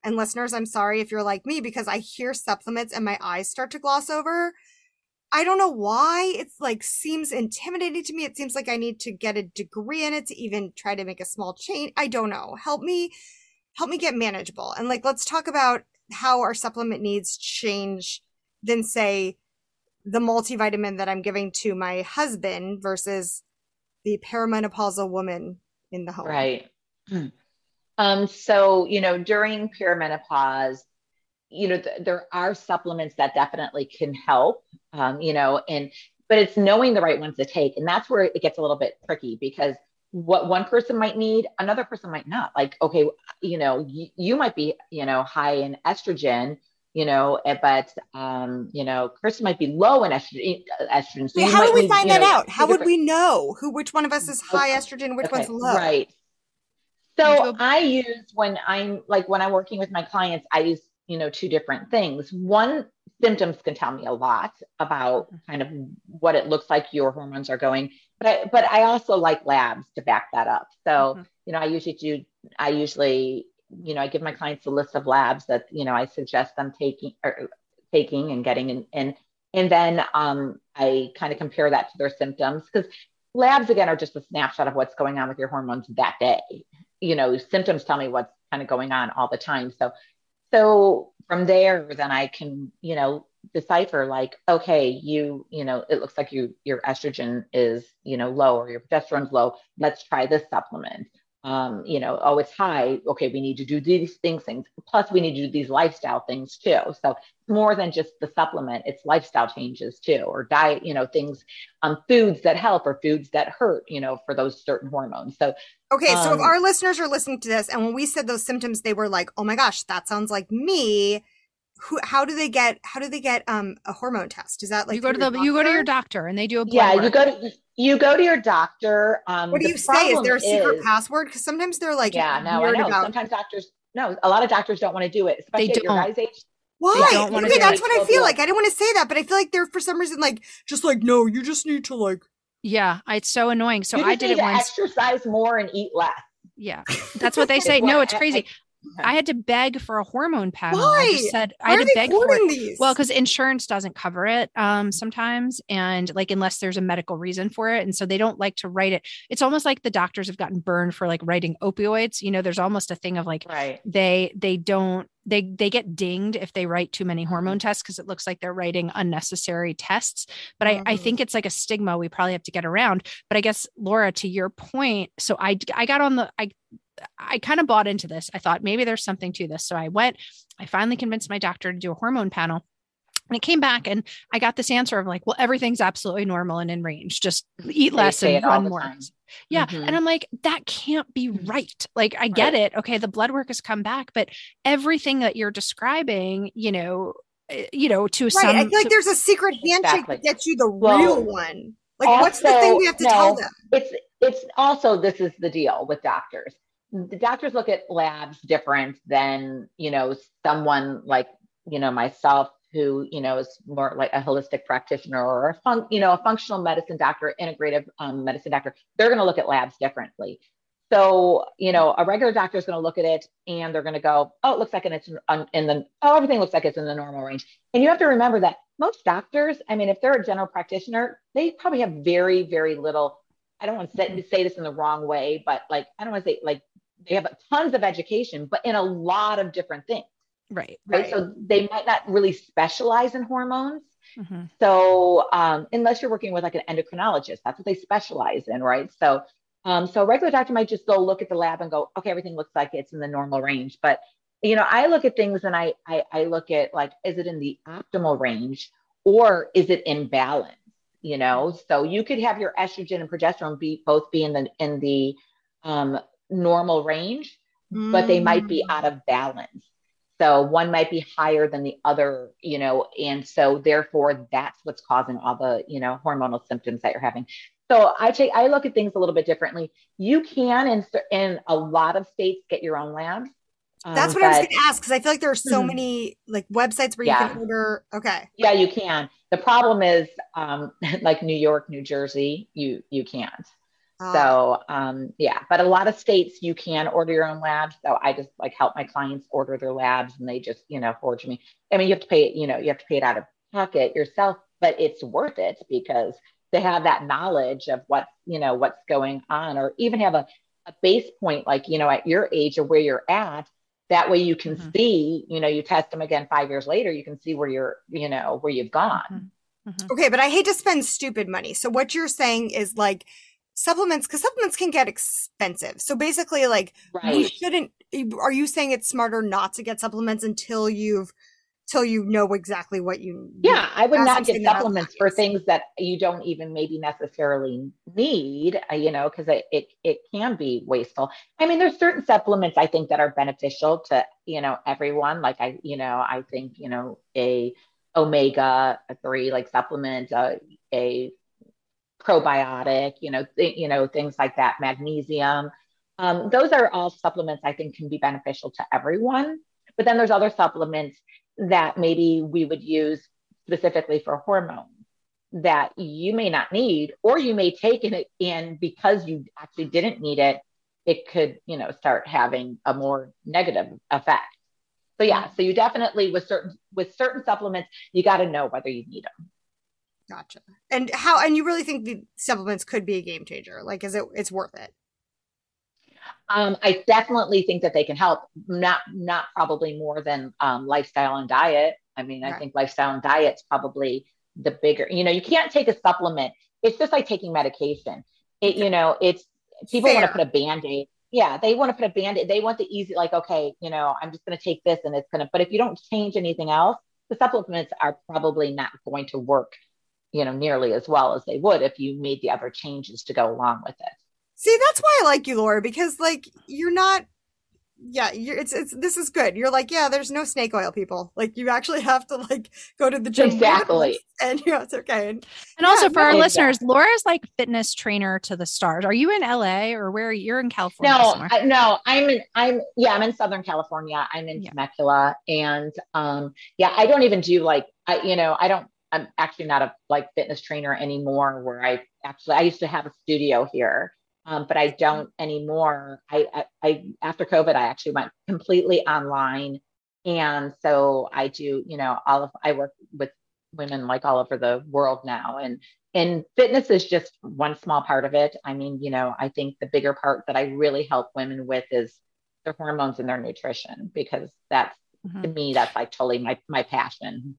A: and listeners, I'm sorry if you're like me because I hear supplements and my eyes start to gloss over I don't know why it's like seems intimidating to me. It seems like I need to get a degree in it to even try to make a small change. I don't know. Help me, help me get manageable. And like, let's talk about how our supplement needs change than say the multivitamin that I'm giving to my husband versus the perimenopausal woman in the home.
C: Right. Um, so, you know, during perimenopause, you know, th- there are supplements that definitely can help, um, you know, and, but it's knowing the right ones to take. And that's where it gets a little bit tricky because what one person might need, another person might not. Like, okay, you know, y- you might be, you know, high in estrogen, you know, eh, but, um, you know, Chris might be low in estrogen. Uh, estrogen
A: so yeah, how do we need, find that know, out? How would we know who, which one of us is high okay. estrogen, which okay. one's low?
C: Right. So I use when I'm like when I'm working with my clients, I use you know two different things. One symptoms can tell me a lot about kind of what it looks like your hormones are going but i but i also like labs to back that up. So mm-hmm. you know i usually do i usually you know i give my clients a list of labs that you know i suggest them taking or taking and getting in, and and then um, i kind of compare that to their symptoms because labs again are just a snapshot of what's going on with your hormones that day. You know symptoms tell me what's kind of going on all the time. So so from there then i can you know decipher like okay you you know it looks like you your estrogen is you know low or your progesterone's low. Let's try this supplement um, you know, oh, it's high. Okay, we need to do these things, things. Plus, we need to do these lifestyle things too. So more than just the supplement, it's lifestyle changes too, or diet, you know, things, um, foods that help or foods that hurt, you know, for those certain hormones. So
A: okay, um, so if um, our listeners are listening to this, and when we said those symptoms, they were like, oh my gosh, that sounds like me who how do they get how do they get um a hormone test is that like
B: you go to the you go to your doctor and they do a
C: yeah
B: work.
C: you go to you go to your doctor um
A: what do you say is there a secret is, password because sometimes they're like
C: yeah no i know about... sometimes doctors no a lot of doctors don't want to do it especially at your guys age
A: Why? Okay, that's what I feel like. I didn't want to say that, but I feel like they're for some reason like just like no, you just need to like.
B: Yeah, it's so annoying. So I did it once.
C: Exercise more and eat less.
B: Yeah, that's what they say. no, it's crazy. I had to beg for a hormone panel.
A: Why?
B: I said
A: Why
B: I had
A: are
B: to beg for it.
A: these?
B: Well, because insurance doesn't cover it um, sometimes, and like unless there's a medical reason for it, and so they don't like to write it. It's almost like the doctors have gotten burned for like writing opioids. You know, there's almost a thing of like
C: Right.
B: they they don't they they get dinged if they write too many hormone tests because it looks like they're writing unnecessary tests but I, I
A: Mhm.
B: think it's like a stigma we probably have to get around but i guess laura to your point so i i got on the i I kind of bought into this. I thought maybe there's something to this. So I went, I finally convinced my doctor to do a hormone panel. And it came back and I got this answer of like, well, everything's absolutely normal and in range. Just eat less and run more.
C: time.
B: Yeah.
C: Mhm.
B: And I'm like, that can't be right. Like, I get
C: Right.
B: it. Okay. The blood work has come back, but everything that you're describing, you know, eh, you know, to
A: Right.
B: some,
A: I feel like
B: to-
A: there's a secret handshake
C: Exactly.
A: that gets you the
C: Well,
A: real one. Like, what's the thing we have to tell them?
C: It's it's also this is the deal with doctors. The doctors look at labs different than you know someone like you know myself who you know is more like a holistic practitioner or a fun, you know a functional medicine doctor, integrative um, medicine doctor. They're going to look at labs differently. So you know a regular doctor is going to look at it and they're going to go, oh, it looks like it's in, the oh everything looks like it's in the normal range. And you have to remember that most doctors, I mean, if they're a general practitioner, they probably have very, very little. I don't want to say this in the wrong way, but like, I don't want to say like they have tons of education, but in a lot of different things,
B: right.
C: right?
A: Right.
C: So they might not really specialize in hormones.
B: Mhm.
C: So um, unless you're working with like an endocrinologist, that's what they specialize in, right? So um, so a regular doctor might just go look at the lab and go, okay, everything looks like it's in the normal range. But you know, I look at things and I I, I look at like, is it in the optimal range or is it in balance? You know, so you could have your estrogen and progesterone be both be in the in the um, normal range, but they might be
A: Mm.
C: out of balance. So one might be higher than the other, you know, and so therefore that's what's causing all the, you know, hormonal symptoms that you're having. So I take I look at things a little bit differently. You can in in a lot of states get your own labs. Um,
A: That's what I was going to ask because I feel like there are so
C: Mhm.
A: many like websites where
C: Yeah.
A: you can order. Okay.
C: Yeah, you can. The problem is, um, like New York, New Jersey, you you can't.
A: Uh,
C: So um, yeah, but a lot of states you can order your own labs. So I just like help my clients order their labs, and they just you know forge me. I mean, you have to pay it. You know, you have to pay it out of pocket yourself, but it's worth it because they have that knowledge of what you know what's going on, or even have a a base point like you know at your age or where you're at. That way you can
B: Mhm.
C: see, you know, you test them again five years later, you can see where you're, you know, where you've gone.
B: Mhm. Mhm.
A: okay, but I hate to spend stupid money. So what you're saying is like supplements because supplements can get expensive. So basically, like we shouldn't. Are you saying it's smarter not to get supplements until you've till you know exactly what you?
C: Yeah, I would not get supplements for things that you don't even maybe necessarily need, uh, you know, because it, it it can be wasteful. I mean, there's certain supplements I think that are beneficial to, you know, everyone. Like I, you know, I think, you know, a omega three like supplement, uh, a probiotic, you know, th- you know, things like that, magnesium. Um, those are all supplements I think can be beneficial to everyone. But then there's other supplements that maybe we would use specifically for hormones that you may not need, or you may take it in because you actually didn't need it. It could, you know, start having a more negative effect. So yeah, so you definitely with certain with certain supplements, you got to know whether you need them.
A: Gotcha. And how? And you really think the supplements could be a game changer? Like, is it? It's worth it.
C: Um, I definitely think that they can help. Not not probably more than um, lifestyle and diet. I mean, I think lifestyle and diet's probably the bigger. You know, you can't take a supplement. It's just like taking medication. It you know, it's people want to put a band aid. Yeah, they want to put a band aid. They want the easy, like, okay, you know, I'm just going to take this and it's going to. But if you don't change anything else, the supplements are probably not going to work, you know, nearly as well as they would if you made the other changes to go along with it.
A: See, that's why I like you, Laura, because like you're not yeah, it's it's this is good. You're like, yeah, there's no snake oil, people. Like you actually have to like go to the gym
C: exactly,
A: and you know it's okay. And,
B: and yeah, also for our listeners, Laura's like fitness trainer to the stars. Are you in LA or where? You're in California?
C: No, I, no, I'm in. I'm yeah, I'm in Southern California. I'm in yeah. Temecula, and um, yeah, I don't even do like I, you know, I don't. I'm actually not a like fitness trainer anymore. Where I actually I used to have a studio here um, but I don't anymore. I, I, I, after COVID, I actually went completely online, and so I do, you know, all of I work with women like all over the world now, and and fitness is just one small part of it. I mean, you know, I think the bigger part that I really help women with is their hormones and their nutrition because that's mm-hmm. to me that's like totally my my passion.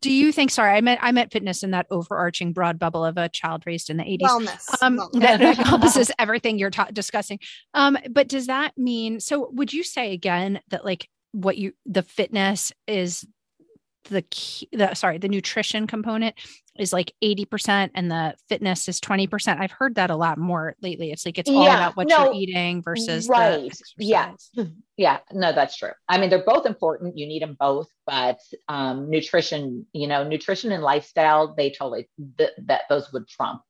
B: do you think sorry i meant i meant fitness in that overarching broad bubble of a child raised in the 80s
A: wellness,
B: um,
A: wellness.
B: that encompasses everything you're ta- discussing um but does that mean so would you say again that like what you the fitness is the key the sorry the nutrition component is like 80% and the fitness is 20% i've heard that a lot more lately. It's like it's all yeah, about what no, you're eating versus
C: right. Yeah. yeah. No that's true. I mean they're both important. You need them both but um, nutrition you know nutrition and lifestyle they totally th- that those would trump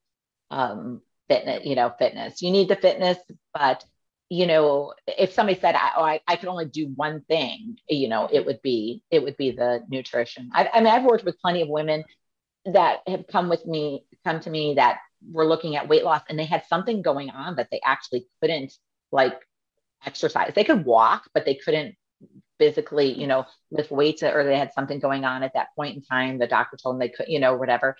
C: um, fitness you know fitness. You need the fitness but you know, if somebody said, oh, I, I could only do one thing, you know, it would be, it would be the nutrition. I, I mean, I've worked with plenty of women that have come with me, come to me that were looking at weight loss and they had something going on that they actually couldn't like exercise. They could walk, but they couldn't physically, you know, lift weights or they had something going on at that point in time. The doctor told them they could, you know, whatever,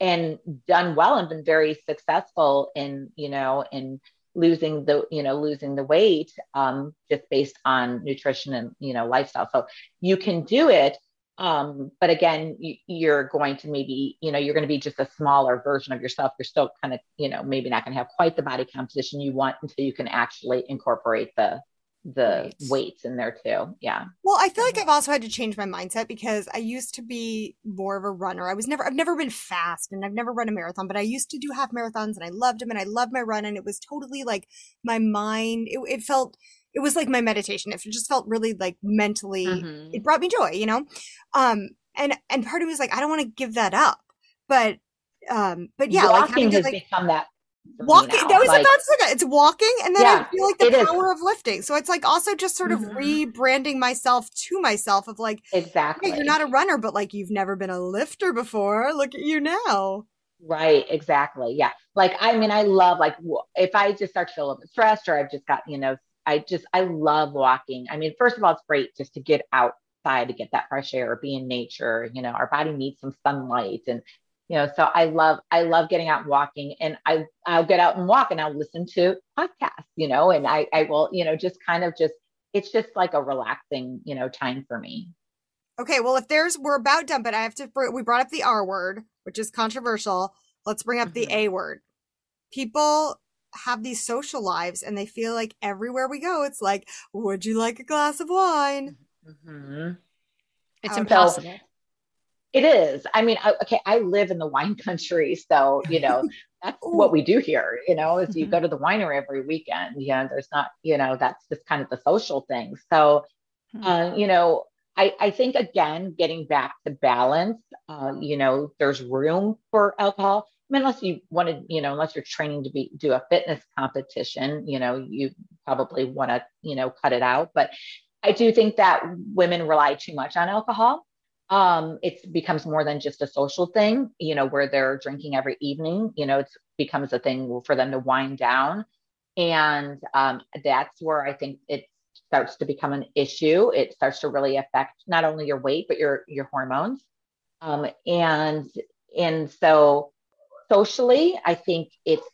C: and done well and been very successful in, you know, in losing the you know losing the weight um, just based on nutrition and you know lifestyle so you can do it um, but again you, are going to maybe you know you're going to be just a smaller version of yourself you're still kind of you know maybe not going to have quite the body composition you want until you can actually incorporate the the right. weights in there too. Yeah.
A: Well, I feel like I've also had to change my mindset because I used to be more of a runner. I was never, I've never been fast and I've never run a marathon, but I used to do half marathons and I loved them and I loved my run. And it was totally like my mind, it, it felt, it was like my meditation. It just felt really like mentally, mm-hmm. it brought me joy, you know? Um, and, and part of me was like, I don't want to give that up, but, um, but yeah,
C: walking
A: like
C: has
A: like,
C: become that
A: walking that was like, about to it's walking and then yeah, i feel like the power is. of lifting so it's like also just sort of mm-hmm. rebranding myself to myself of like
C: exactly
A: you're not a runner but like you've never been a lifter before look at you now
C: right exactly yeah like i mean i love like if i just start to feel a little bit stressed or i've just got you know i just i love walking. I mean first of all it's great just to get outside to get that fresh air be in nature you know our body needs some sunlight and you know so i love i love getting out and walking and i i'll get out and walk and i'll listen to podcasts you know and i i will you know just kind of just it's just like a relaxing you know time for me.
A: Okay well if there's we're about done but i have to we brought up the r word which is controversial. Let's bring up mm-hmm. the a word. People have these social lives and they feel like everywhere we go it's like would you like a glass of wine
B: mm-hmm. it's impossible
C: it is. I mean, okay, I live in the wine country, so you know that's what we do here. You know, is you mm-hmm. go to the winery every weekend. You know, there's not, you know, that's just kind of the social thing. So, hmm. uh, you know, I I think again, getting back to balance. Uh, you know, there's room for alcohol. Unless you want to, you know, unless you're training to be do a fitness competition, you know, you probably want to, you know, cut it out. But I do think that women rely too much on alcohol. Um, it becomes more than just a social thing, you know, where they're drinking every evening. You know, it becomes a thing for them to wind down, and um, that's where I think it starts to become an issue. It starts to really affect not only your weight but your your hormones, um, and and so socially, I think it's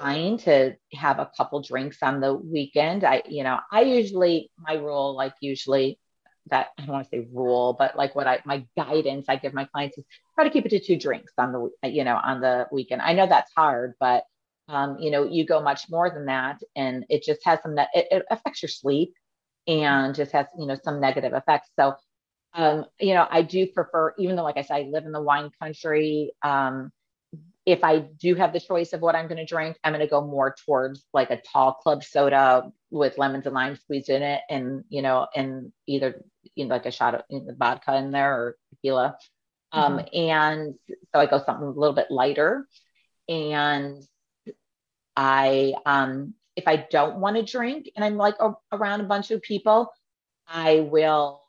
C: fine to have a couple drinks on the weekend. I, you know, I usually, my rule, like usually that I don't want to say rule, but like what I, my guidance I give my clients is try to keep it to two drinks on the, you know, on the weekend. I know that's hard, but, um, you know, you go much more than that and it just has some, that it, it affects your sleep and just has, you know, some negative effects. So, um, you know, I do prefer, even though, like I said, I live in the wine country, um, if I do have the choice of what I'm going to drink, I'm going to go more towards like a tall club soda with lemons and lime squeezed in it, and you know, and either you know, like a shot of vodka in there or tequila. Um, mm-hmm. and so I go something a little bit lighter. And I, um, if I don't want to drink and I'm like a, around a bunch of people, I will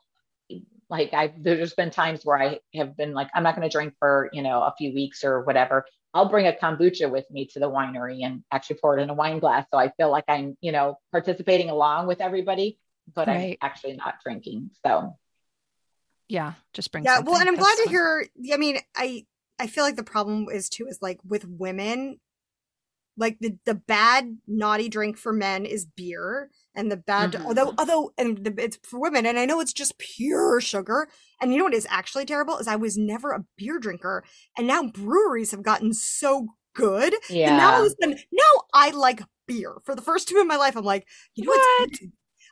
C: like I there's been times where I have been like, I'm not going to drink for, you know, a few weeks or whatever. I'll bring a kombucha with me to the winery and actually pour it in a wine glass. So I feel like I'm, you know, participating along with everybody, but right. I'm actually not drinking. So
B: yeah, just bring.
A: Yeah,
B: something.
A: well, and I'm
B: That's
A: glad to hear. I mean, I I feel like the problem is too is like with women, like the the bad naughty drink for men is beer, and the bad
C: Mhm.
A: although although and the, it's for women, and I know it's just pure sugar. And you know what is actually terrible is I was never a beer drinker, and now breweries have gotten so good. And now all of a sudden, now I like beer. For the first time in my life, I'm like, you know what?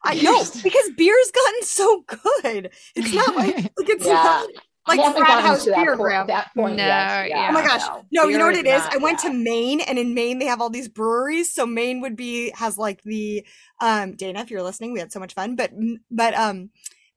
A: I know because beer's gotten so good. It's not like like it's
C: Yeah.
A: not like
C: I
A: frat house
C: to that
A: beer,
C: point, that point
B: No,
C: yet.
B: yeah.
A: Oh my gosh.
C: no.
A: No, you know what it is?
C: not
A: I went to. Maine and in Maine they have all these breweries. So Maine would be has like the um Dana, if you're listening, we had so much fun. But but um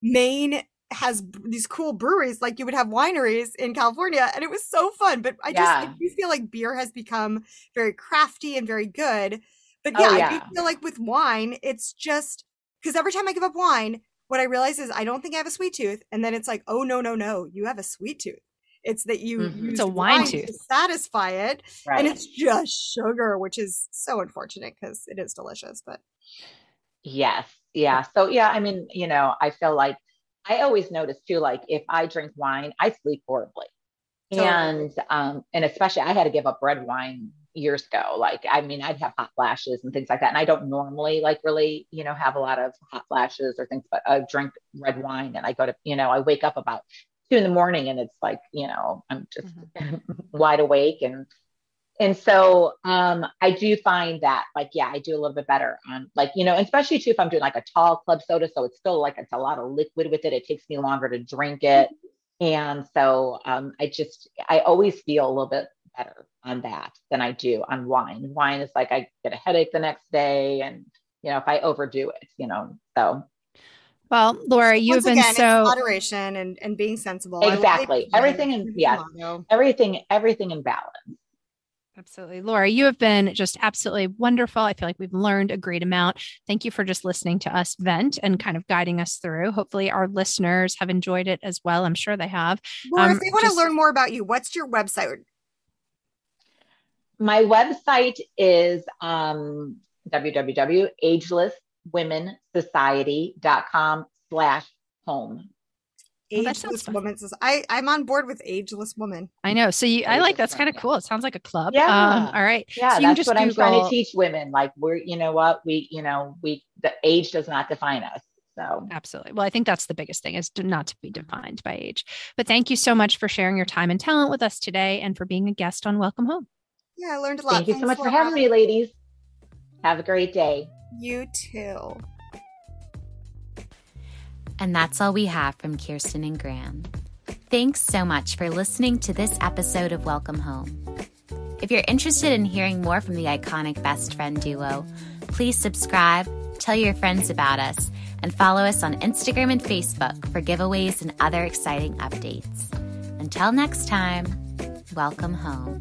A: Maine has these cool breweries like you would have wineries in California and it was so fun. But I just I do feel like beer has become very crafty and very good. But
C: Oh,
A: yeah, I do feel like with wine, it's just because every time I give up wine, what I realize is I don't think I have a sweet tooth. And then it's like, oh no, no, no, you have a sweet tooth. It's that you
C: Mhm.
A: use
B: It's a wine
A: to
B: tooth.
A: satisfy it
C: Right.
A: and it's just sugar, which is so unfortunate because it is delicious. But
C: Yes. Yeah. So yeah, I mean, you know, I feel like I always notice too, like if I drink wine, I sleep horribly.
A: Totally.
C: And um, and especially I had to give up red wine years ago. Like, I mean, I'd have hot flashes and things like that. And I don't normally like really, you know, have a lot of hot flashes or things, but I drink red wine and I go to, you know, I wake up about two in the morning and it's like, you know, I'm just wide awake and and so um I do find that like yeah, I do a little bit better on like, you know, especially too if I'm doing like a tall club soda. So it's still like it's a lot of liquid with it. It takes me longer to drink it. And so um I just I always feel a little bit better on that than I do on wine. Wine is like I get a headache the next day and you know if I overdo it, you know. So
B: Well, Laura, you
A: once
B: have been
A: again,
B: so
A: moderation and, and being sensible. I like
C: Exactly. Everything in-
A: yeah,
C: everything everything in balance.
B: Absolutely. Laura, you have been just absolutely wonderful. I feel like we've learned a great amount. Thank you for just listening to us vent and kind of guiding us through. Hopefully, our listeners have enjoyed it as well. I'm sure they have.
A: Laura,
B: Um,
A: if they want to learn more about you, what's your website?
C: My website is um, www.agelesswomensociety.com slash home.
B: Well, that sounds
A: Ageless
B: fun.
A: woman says I, I'm on board with ageless woman.
B: I know. So you, I like that's kind of cool. It sounds like a club.
C: Yeah.
B: Um, all right.
C: Yeah,
B: So you
C: that's
B: just
C: what I'm trying to teach women. Like we're, you know what, we, you know, we, the age does not define us. So
B: Absolutely. Well, I think that's the biggest thing is to not to be defined by age. But thank you so much for sharing your time and talent with us today and for being a guest on Welcome Home.
A: Yeah, I learned a lot.
C: thank you so much for having me, ladies. Have a great day.
A: You too.
D: And that's all we have from Kirsten and Graham. Thanks so much for listening to this episode of Welcome Home. If you're interested in hearing more from the iconic best friend duo, please subscribe, tell your friends about us, and follow us on Instagram and Facebook for giveaways and other exciting updates. Until next time, welcome home.